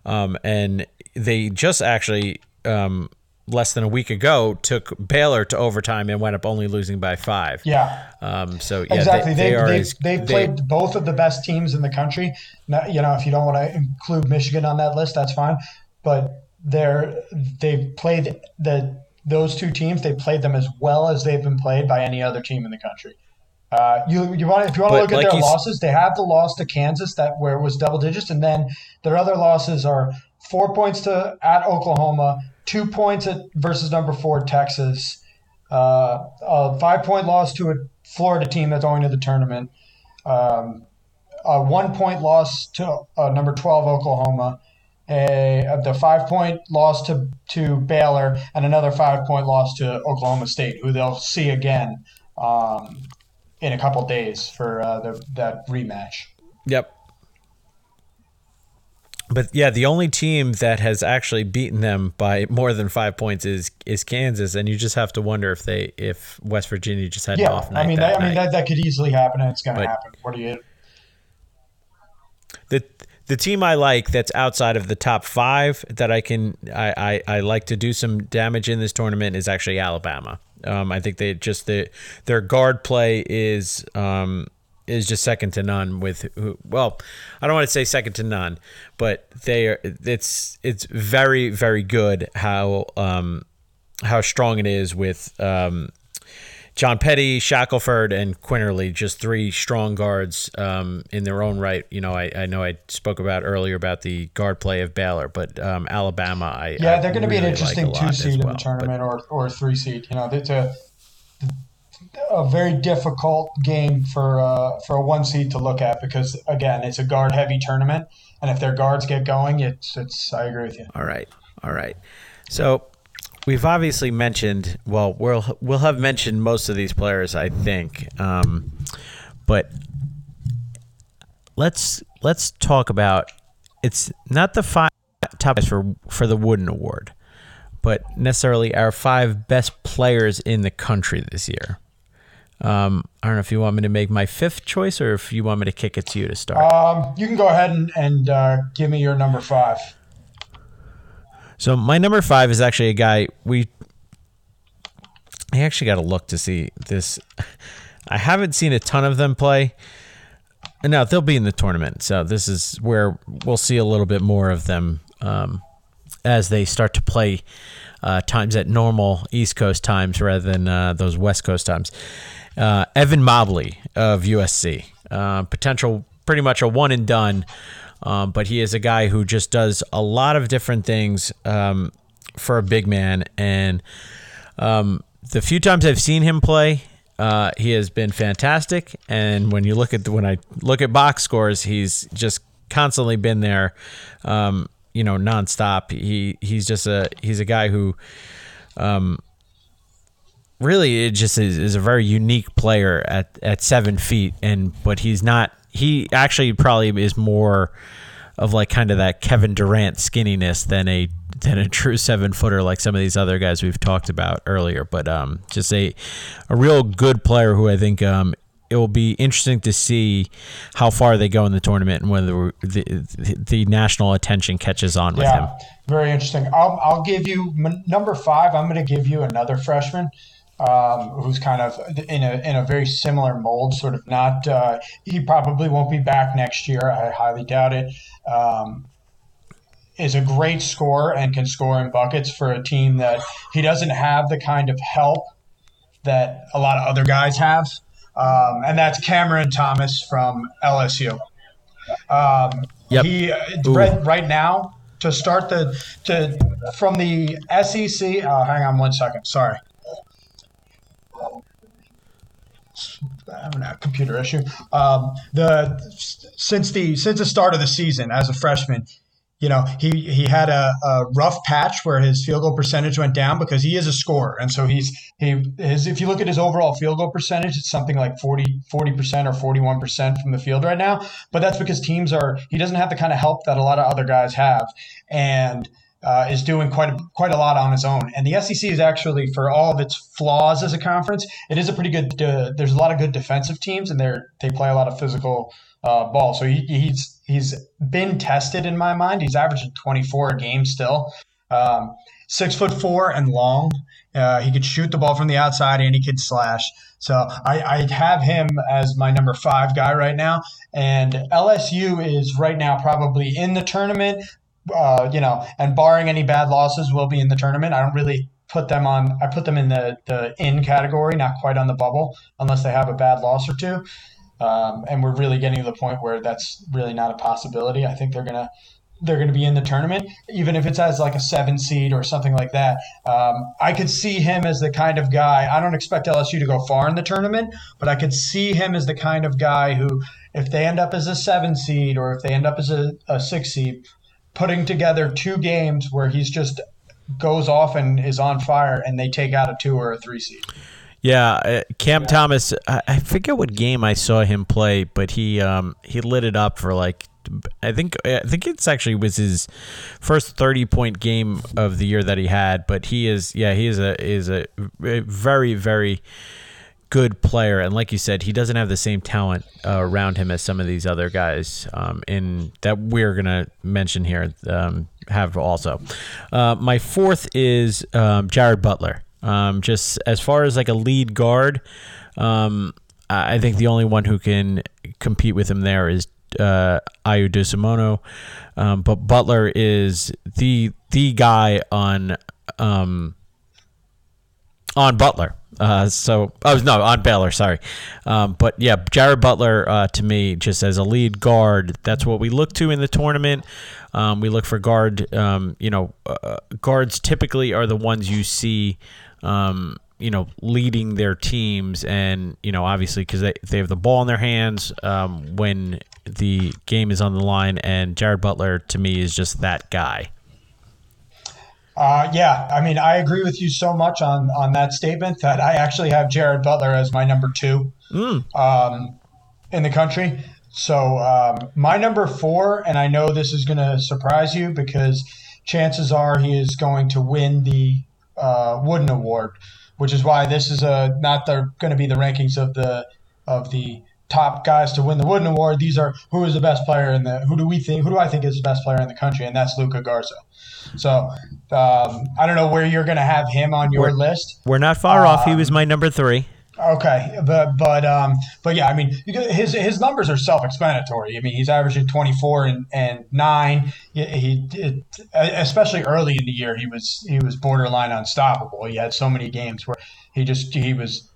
um, and they just actually. Um, less than a week ago took Baylor to overtime and went up only losing by five. Yeah. Um, so yeah, exactly. They, they, they, are they, they've played both of the best teams in the country. Now, you know, if you don't want to include Michigan on that list, that's fine. But they're they've played the those two teams. They played them as well as they've been played by any other team in the country. Uh, you you want if you want to look at like their losses, they have the loss to Kansas that where it was double digits, and then their other losses are four points to at Oklahoma, two points at versus number four Texas, uh, a five point loss to a Florida team that's going to the tournament, um, a one point loss to uh, number twelve Oklahoma, a, the five point loss to to Baylor, and another five point loss to Oklahoma State, who they'll see again. Um, in a couple days for uh, the, that rematch. Yep. But yeah, the only team that has actually beaten them by more than five points is is Kansas, and you just have to wonder if they if West Virginia just had an Yeah, off night. I mean, that that, I mean night. that, that could easily happen, and it's going to happen. What do you? the the team I like that's outside of the top five that I can I, I, I like to do some damage in this tournament is actually Alabama. Um, I think they just the their guard play is um, is just second to none. With who- well, I don't want to say second to none, but they are. It's it's very very good how um, how strong it is with um, John Petty, Shackelford, and Quinerly, just three strong guards um, in their own right. You know, I, I know I spoke about earlier about the guard play of Baylor, but um, Alabama, I Yeah, they're going to be an really like interesting a two seed in the tournament, or or three seed. You know, it's a a very difficult game for uh, for a one seed to look at because again, it's a guard heavy tournament, and if their guards get going, it's it's. I agree with you. All right, all right. So we've obviously mentioned. Well, we'll we'll have mentioned most of these players, I think. Um, but let's let's talk about. It's not the five top guys for for the Wooden Award, but necessarily our five best players in the country this year. Um, I don't know if you want me to make my fifth choice or if you want me to kick it to you to start. Um, you can go ahead and, and uh, give me your number five. So my number five is actually a guy we. I actually got to look to see this. I haven't seen a ton of them play. And now they'll be in the tournament, so this is where we'll see a little bit more of them um, as they start to play uh, times at normal East Coast times rather than uh, those West Coast times. Uh, Evan Mobley of USC, uh, potential pretty much a one and done, um, but he is a guy who just does a lot of different things um, for a big man. And um, the few times I've seen him play, uh, he has been fantastic. And when you look at the, when I look at box scores, he's just constantly been there, um, you know, nonstop. He he's just a he's a guy who, um, really it just is, is a very unique player at at seven feet. And but he's not. He actually probably is more of like kind of that Kevin Durant skinniness than a than a true seven footer like some of these other guys we've talked about earlier. But um, just a a real good player who I think um, it will be interesting to see how far they go in the tournament and whether the the, the national attention catches on with him. Yeah, very interesting. I'll, I'll give you m- number five. I'm going to give you another freshman um, who's kind of in a in a very similar mold. Sort of not. Uh, he probably won't be back next year. I highly doubt it. Um, is a great scorer and can score in buckets for a team that he doesn't have the kind of help that a lot of other guys have. um, and that's Cameron Thomas from LSU. Um, Yep. He uh, right, right now to start the to from the SEC. Oh, hang on one second. Sorry. I'm having a computer issue. Um, the since the since the start of the season as a freshman, you know he he had a, a rough patch where his field goal percentage went down because he is a scorer, and so he's he his if you look at his overall field goal percentage, it's something like 40 percent or forty one percent from the field right now. But that's because teams are he doesn't have the kind of help that a lot of other guys have, and uh, is doing quite a, quite a lot on his own. And the SEC is actually, for all of its flaws as a conference, it is a pretty good. Uh, there's a lot of good defensive teams, and they're they play a lot of physical uh, ball. So he, he's he's been tested in my mind. He's averaging 24 a game still. Um, six foot four and long. Uh, he could shoot the ball from the outside and he could slash. So I, I have him as my number five guy right now. And LSU is right now probably in the tournament uh, you know, and barring any bad losses, will be in the tournament. I don't really put them on. I put them in the the in category, not quite on the bubble, unless they have a bad loss or two. Um, and we're really getting to the point where that's really not a possibility. I think they're gonna they're going to be in the tournament, even if it's as like a seven seed or something like that. Um, I could see him as the kind of guy. I don't expect LSU to go far in the tournament, but I could see him as the kind of guy who, if they end up as a seven seed or if they end up as a, a six seed, putting together two games where he's just goes off and is on fire and they take out a two or a three seed. Yeah, uh, Cam Thomas. I, I forget what game I saw him play, but he um, he lit it up for like I think I think it's actually was his first thirty point game of the year that he had. But he is yeah he is a is a very very good player, and like you said, he doesn't have the same talent uh, around him as some of these other guys um, in that we're gonna mention here. Um, have also. Uh, my fourth is um, Jared Butler. Um, just as far as like a lead guard, um, I think the only one who can compete with him there is uh, Ayo Dosunmu. Um, but Butler is the the guy on on Butler. Uh, so oh no, on Baylor. Sorry, um, but yeah, Jared Butler uh, to me just as a lead guard. That's what we look to in the tournament. Um, we look for guard. Um, you know, uh, guards typically are the ones you see. Um, you know, leading their teams, and you know, obviously because they they have the ball in their hands um, when the game is on the line. And Jared Butler to me is just that guy. Uh, yeah, I mean, I agree with you so much on on that statement that I actually have Jared Butler as my number two um, in the country. So um, my number four, and I know this is going to surprise you because chances are he is going to win the uh, Wooden Award, which is why this is a not the going to be the rankings of the of the top guys to win the Wooden Award. These are who is the best player in the who do we think who do I think is the best player in the country, and that's Luka Garza. So um, I don't know where you're going to have him on your We're- list. We're not far off. He was my number three. Okay, but but um, but yeah, I mean, his his numbers are self-explanatory. I mean, he's averaging 24 and, and nine. He, he it, especially early in the year, he was he was borderline unstoppable. He had so many games where he just he was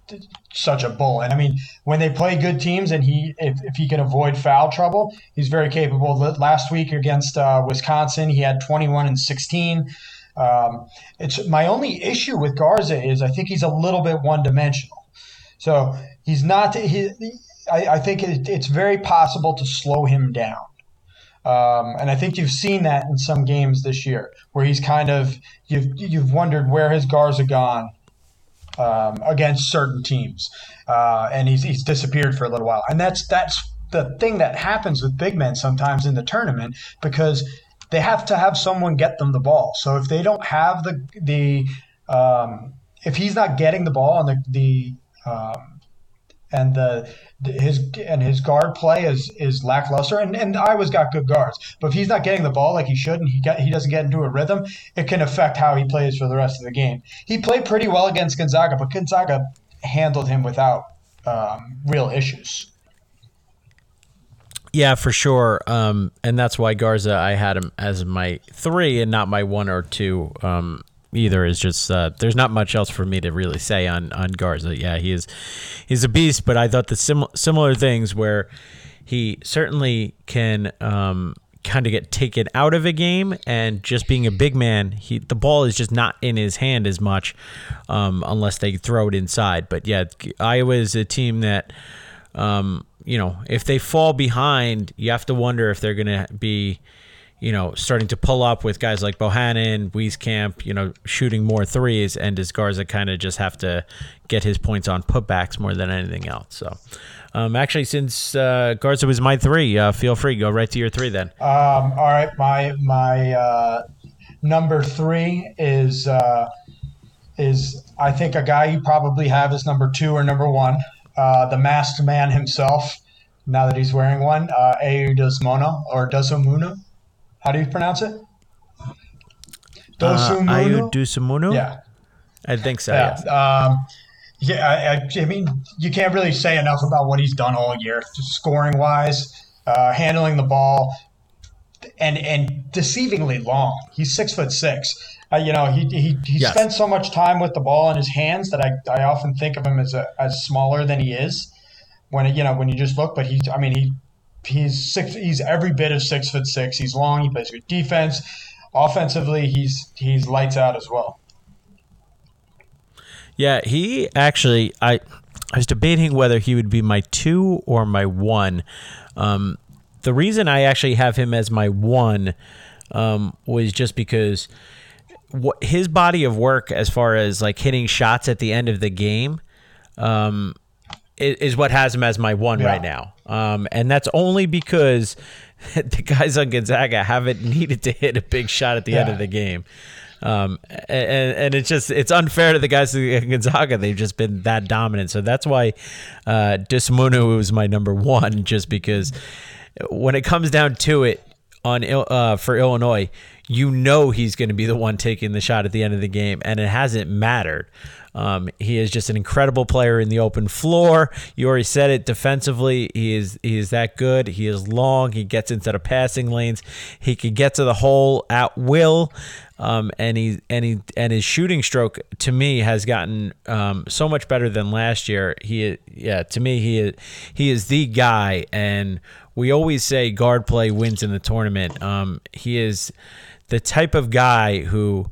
such a bull. And I mean, when they play good teams and he if, if he can avoid foul trouble, he's very capable. Last week against uh, Wisconsin, he had 21 and 16. Um, it's my only issue with Garza is I think he's a little bit one dimensional. So he's not. He, I, I think it, it's very possible to slow him down. Um, and I think you've seen that in some games this year, where he's kind of you've you've wondered where has Garza gone um, against certain teams, uh, and he's he's disappeared for a little while. And that's that's the thing that happens with big men sometimes in the tournament because they have to have someone get them the ball. So if they don't have the the um, if he's not getting the ball and the the um, and the his and his guard play is is lackluster and, and Iowa's got good guards but if he's not getting the ball like he should and he get, he doesn't get into a rhythm it can affect how he plays for the rest of the game he played pretty well against Gonzaga but Gonzaga handled him without um, real issues Yeah, for sure. Um, and that's why Garza, I had him as my three and not my one or two. Um, either is just uh, there's not much else for me to really say on on Garza. Yeah, he is he's a beast, but I thought the sim- similar things where he certainly can um, kind of get taken out of a game and just being a big man, he the ball is just not in his hand as much um, unless they throw it inside. But yeah, Iowa is a team that um, you know if they fall behind, you have to wonder if they're going to be you know, starting to pull up with guys like Bohannon, Wieskamp, you know, shooting more threes, and does Garza kind of just have to get his points on putbacks more than anything else? So, um, actually, since uh, Garza was my three, uh, feel free go right to your three then. Um, all right, my my uh, number three is uh, is I think a guy you probably have as number two or number one, uh, the masked man himself. Now that he's wearing one, uh, Ayo Dosunmu or Dosunmu. How do you pronounce it? Dosunmu. Uh. Yeah, I think so. Yeah. Yes. Um, yeah, I, I, mean, you can't really say enough about what he's done all year, scoring wise, uh, handling the ball, and and deceivingly long. He's six foot six. Uh, you know, he he, he yes. spent so much time with the ball in his hands that I, I often think of him as a, as smaller than he is. When you know when you just look, but he's I mean he he's six. He's every bit of six foot six. He's long. He plays good defense. Offensively, he's he's lights out as well. Yeah, he actually. I I was debating whether he would be my two or my one. Um, the reason I actually have him as my one um, was just because what his body of work, as far as like hitting shots at the end of the game, um, is, what has him as my one yeah. right now. Um, and that's only because the guys on Gonzaga haven't needed to hit a big shot at the yeah. end of the game. Um, and, and it's just it's unfair to the guys in Gonzaga. They've just been that dominant. So that's why uh, Dosunmu was my number one, just because when it comes down to it on uh, for Illinois, you know he's going to be the one taking the shot at the end of the game, and it hasn't mattered. Um, he is just an incredible player in the open floor. You already said it defensively. He is he is that good. He is long. He gets into the passing lanes. He can get to the hole at will. Um, and he and he and his shooting stroke to me has gotten um, so much better than last year. He yeah to me he is, he is the guy, and we always say guard play wins in the tournament. Um, he is the type of guy who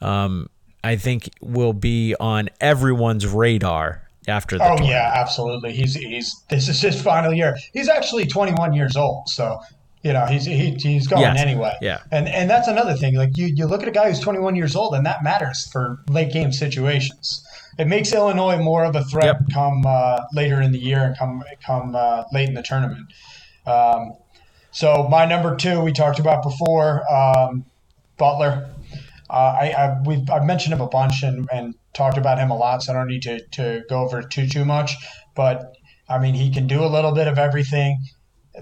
um, I think will be on everyone's radar after the. Oh tournament. yeah, absolutely. He's he's this is his final year. He's actually 21 years old, so you know he's he, he's going yes. anyway. Yeah, and and that's another thing. Like you you look at a guy who's 21 years old, and that matters for late game situations. It makes Illinois more of a threat yep. come uh, later in the year and come come uh, late in the tournament. Um, so my number two we talked about before, um, Butler. Uh, I, I we've I've mentioned him a bunch and, and talked about him a lot, so I don't need to, to go over too too much. But I mean, he can do a little bit of everything.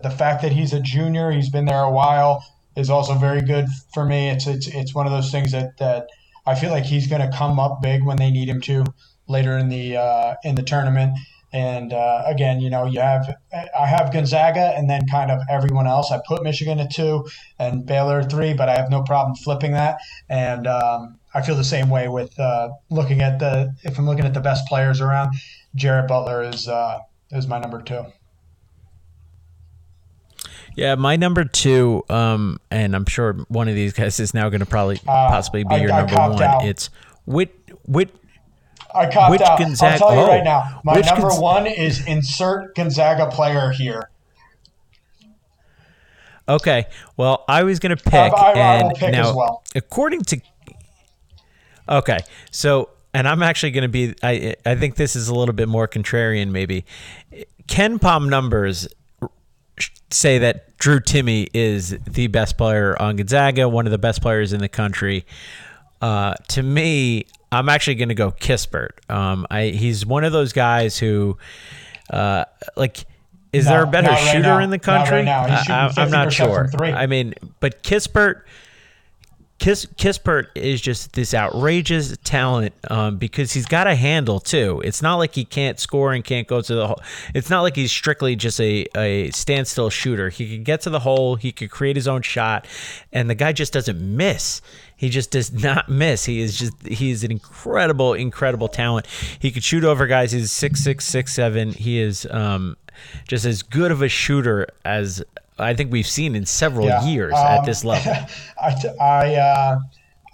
The fact that he's a junior, he's been there a while, is also very good for me. It's it's it's one of those things that that I feel like he's going to come up big when they need him to later in the uh, in the tournament. And uh, again, you know, you have I have Gonzaga and then kind of everyone else. I put Michigan at two and Baylor at three, but I have no problem flipping that. And um, I feel the same way with uh, looking at the if I'm looking at the best players around. Jared Butler is uh, is my number two. Yeah, my number two, um, and I'm sure one of these guys is now going to probably uh, possibly be your I number one. Out. It's Whit Whit I copped Which out. Gonzaga? I'll tell you oh, right now. My number Gonz- one is insert Gonzaga player here. Okay. Well, I was going to pick, I, I, and pick now, well. according to, okay, so and I'm actually going to be. I I think this is a little bit more contrarian, maybe. KenPom numbers say that Drew Timme is the best player on Gonzaga, one of the best players in the country. Uh, to me, I'm actually going to go Kispert. Um, I he's one of those guys who, uh, like, is no, there a better shooter now. in the country? Right I, am not sure. I mean, but Kispert, Kiss Kispert is just this outrageous talent um, because he's got a handle too. It's not like he can't score and can't go to the hole. It's not like he's strictly just a, a standstill shooter. He can get to the hole. He could create his own shot, and the guy just doesn't miss. He just does not miss. He is just he is an incredible, incredible talent. He could shoot over guys. He's six six six seven. He is um, just as good of a shooter as I think we've seen in several Yeah. years at Um, this level. I, I, uh,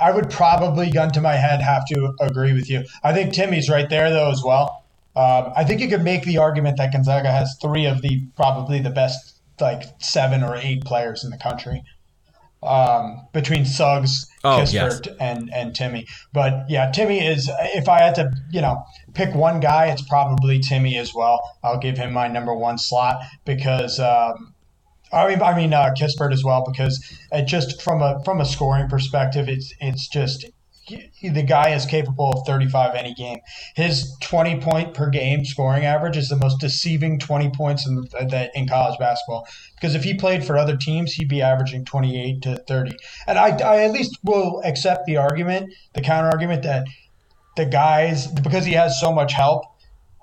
I would probably, gun to my head, have to agree with you. I think Timme's right there, though, as well. Um, I think you could make the argument that Gonzaga has three of the probably the best, like seven or eight players in the country um, between Suggs, Oh, Kispert, and and Timme. But yeah, Timme is. If I had to, you know, pick one guy, it's probably Timme as well. I'll give him my number one slot because. Um, I mean, I mean, uh, Kispert as well because just from a from a scoring perspective, it's it's just he, the guy is capable of 35 any game. His 20 point per game scoring average is the most deceiving 20 points in the, in college basketball because if he played for other teams, he'd be averaging 28 to 30. And I, I at least will accept the argument, the counter argument that the guys because he has so much help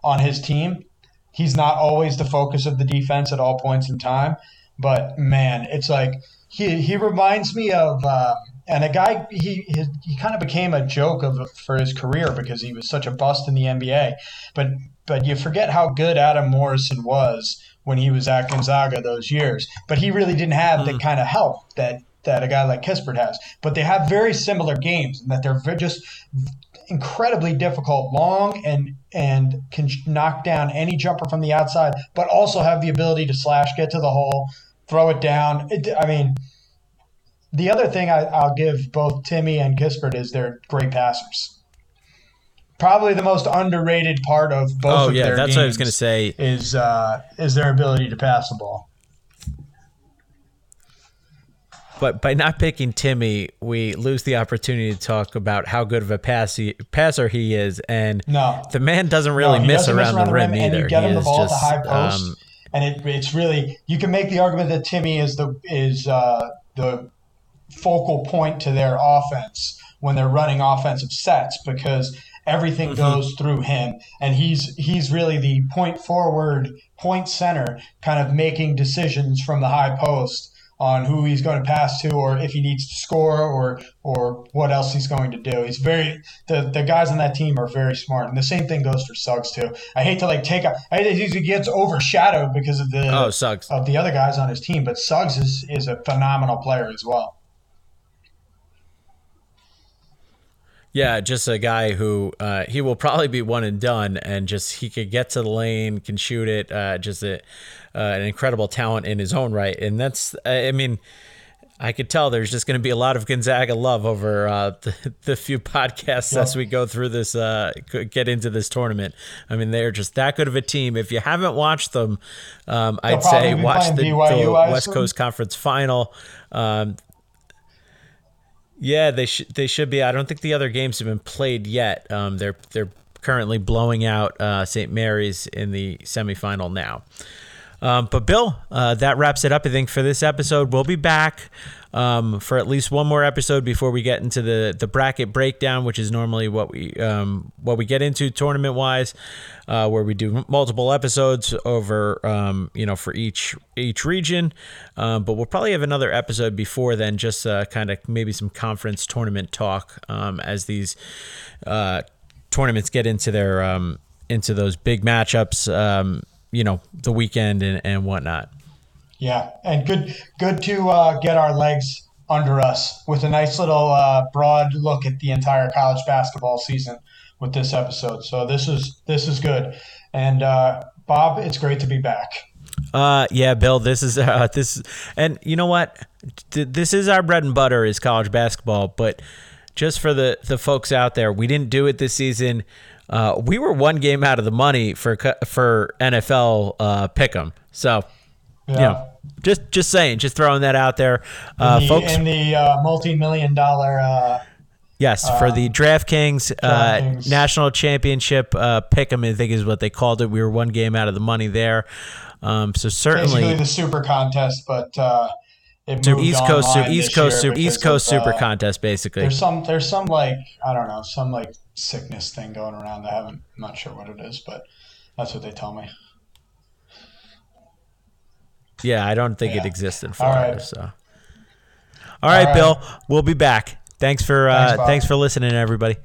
on his team, he's not always the focus of the defense at all points in time. But man, it's like he he reminds me of um, and a guy he he, he kind of became a joke of for his career because he was such a bust in the NBA. But but you forget how good Adam Morrison was when he was at Gonzaga those years. But he really didn't have the kind of help that that a guy like Kispert has. But they have very similar games and that they're just incredibly difficult, long, and and can knock down any jumper from the outside, but also have the ability to slash, get to the hole, throw it down. It, I mean, the other thing I, I'll give both Timme and Kispert is they're great passers. Probably the most underrated part of both. Oh of yeah, their that's what I was going to say. Is uh, is their ability to pass the ball. But by not picking Timme, we lose the opportunity to talk about how good of a pass he, passer he is, and No. the man doesn't really No, miss doesn't around, the rim, and either. you get he him the is ball at just, the high post, um, and it, it's really you can make the argument that Timme is the is uh, the focal point to their offense when they're running offensive sets because everything Mm-hmm. goes through him, and he's he's really the point forward, point center, kind of making decisions from the high post on who he's going to pass to or if he needs to score or or what else he's going to do. He's very the, the guys on that team are very smart. And the same thing goes for Suggs too. I hate to like take a I hate he gets overshadowed because of the oh, Suggs. of the other guys on his team, but Suggs is is a phenomenal player as well. Yeah, just a guy who uh, he will probably be one and done, and just he could get to the lane, can shoot it. Uh, just a, uh, an incredible talent in his own right, and that's I mean. I could tell there's just going to be a lot of Gonzaga love over uh, the, the few podcasts as we go through this, uh, get into this tournament. I mean, they're just that good of a team. If you haven't watched them, um, I'd say watch the, BYU, the West? Coast Conference Final. Um, yeah, they should they should be. I don't think the other games have been played yet. Um, they're they're currently blowing out uh, St. Mary's in the semifinal now. Um, but Bill, uh, that wraps it up. I think for this episode, we'll be back um, for at least one more episode before we get into the the bracket breakdown, which is normally what we um, what we get into tournament wise, uh, where we do multiple episodes over um, you know for each each region. Um, but we'll probably have another episode before then, just uh, kind of maybe some conference tournament talk um, as these uh, tournaments get into their into those big matchups. You know, the weekend and, and whatnot. Yeah, and good good to uh, get our legs under us with a nice little uh, broad look at the entire college basketball season with this episode. So this is this is good. And uh, Bob, it's great to be back. Uh, yeah, Bill, this is uh, this, and you know what? This is our bread and butter is college basketball. But just for the the folks out there, we didn't do it this season. Uh, we were one game out of the money for for NFL uh, pick'em. So, Yeah. you know, just just saying, just throwing that out there, uh, the, folks. in the uh, multi-million dollar uh, Yes, for the DraftKings, uh, DraftKings. national championship uh, pick'em, I think is what they called it. We were one game out of the money there. Um, so certainly, basically the super contest, but uh, it Super moved East Coast, Super, East Coast, Super, East Coast Super uh, Contest, basically. There's some there's some like I don't know some like sickness thing going around. I haven't I'm not sure what it is, but that's what they tell me. Yeah, I don't think it exists in Florida. right. So, all right, right. Bill, we'll be back. Thanks for uh, Thanks, thanks for listening, everybody.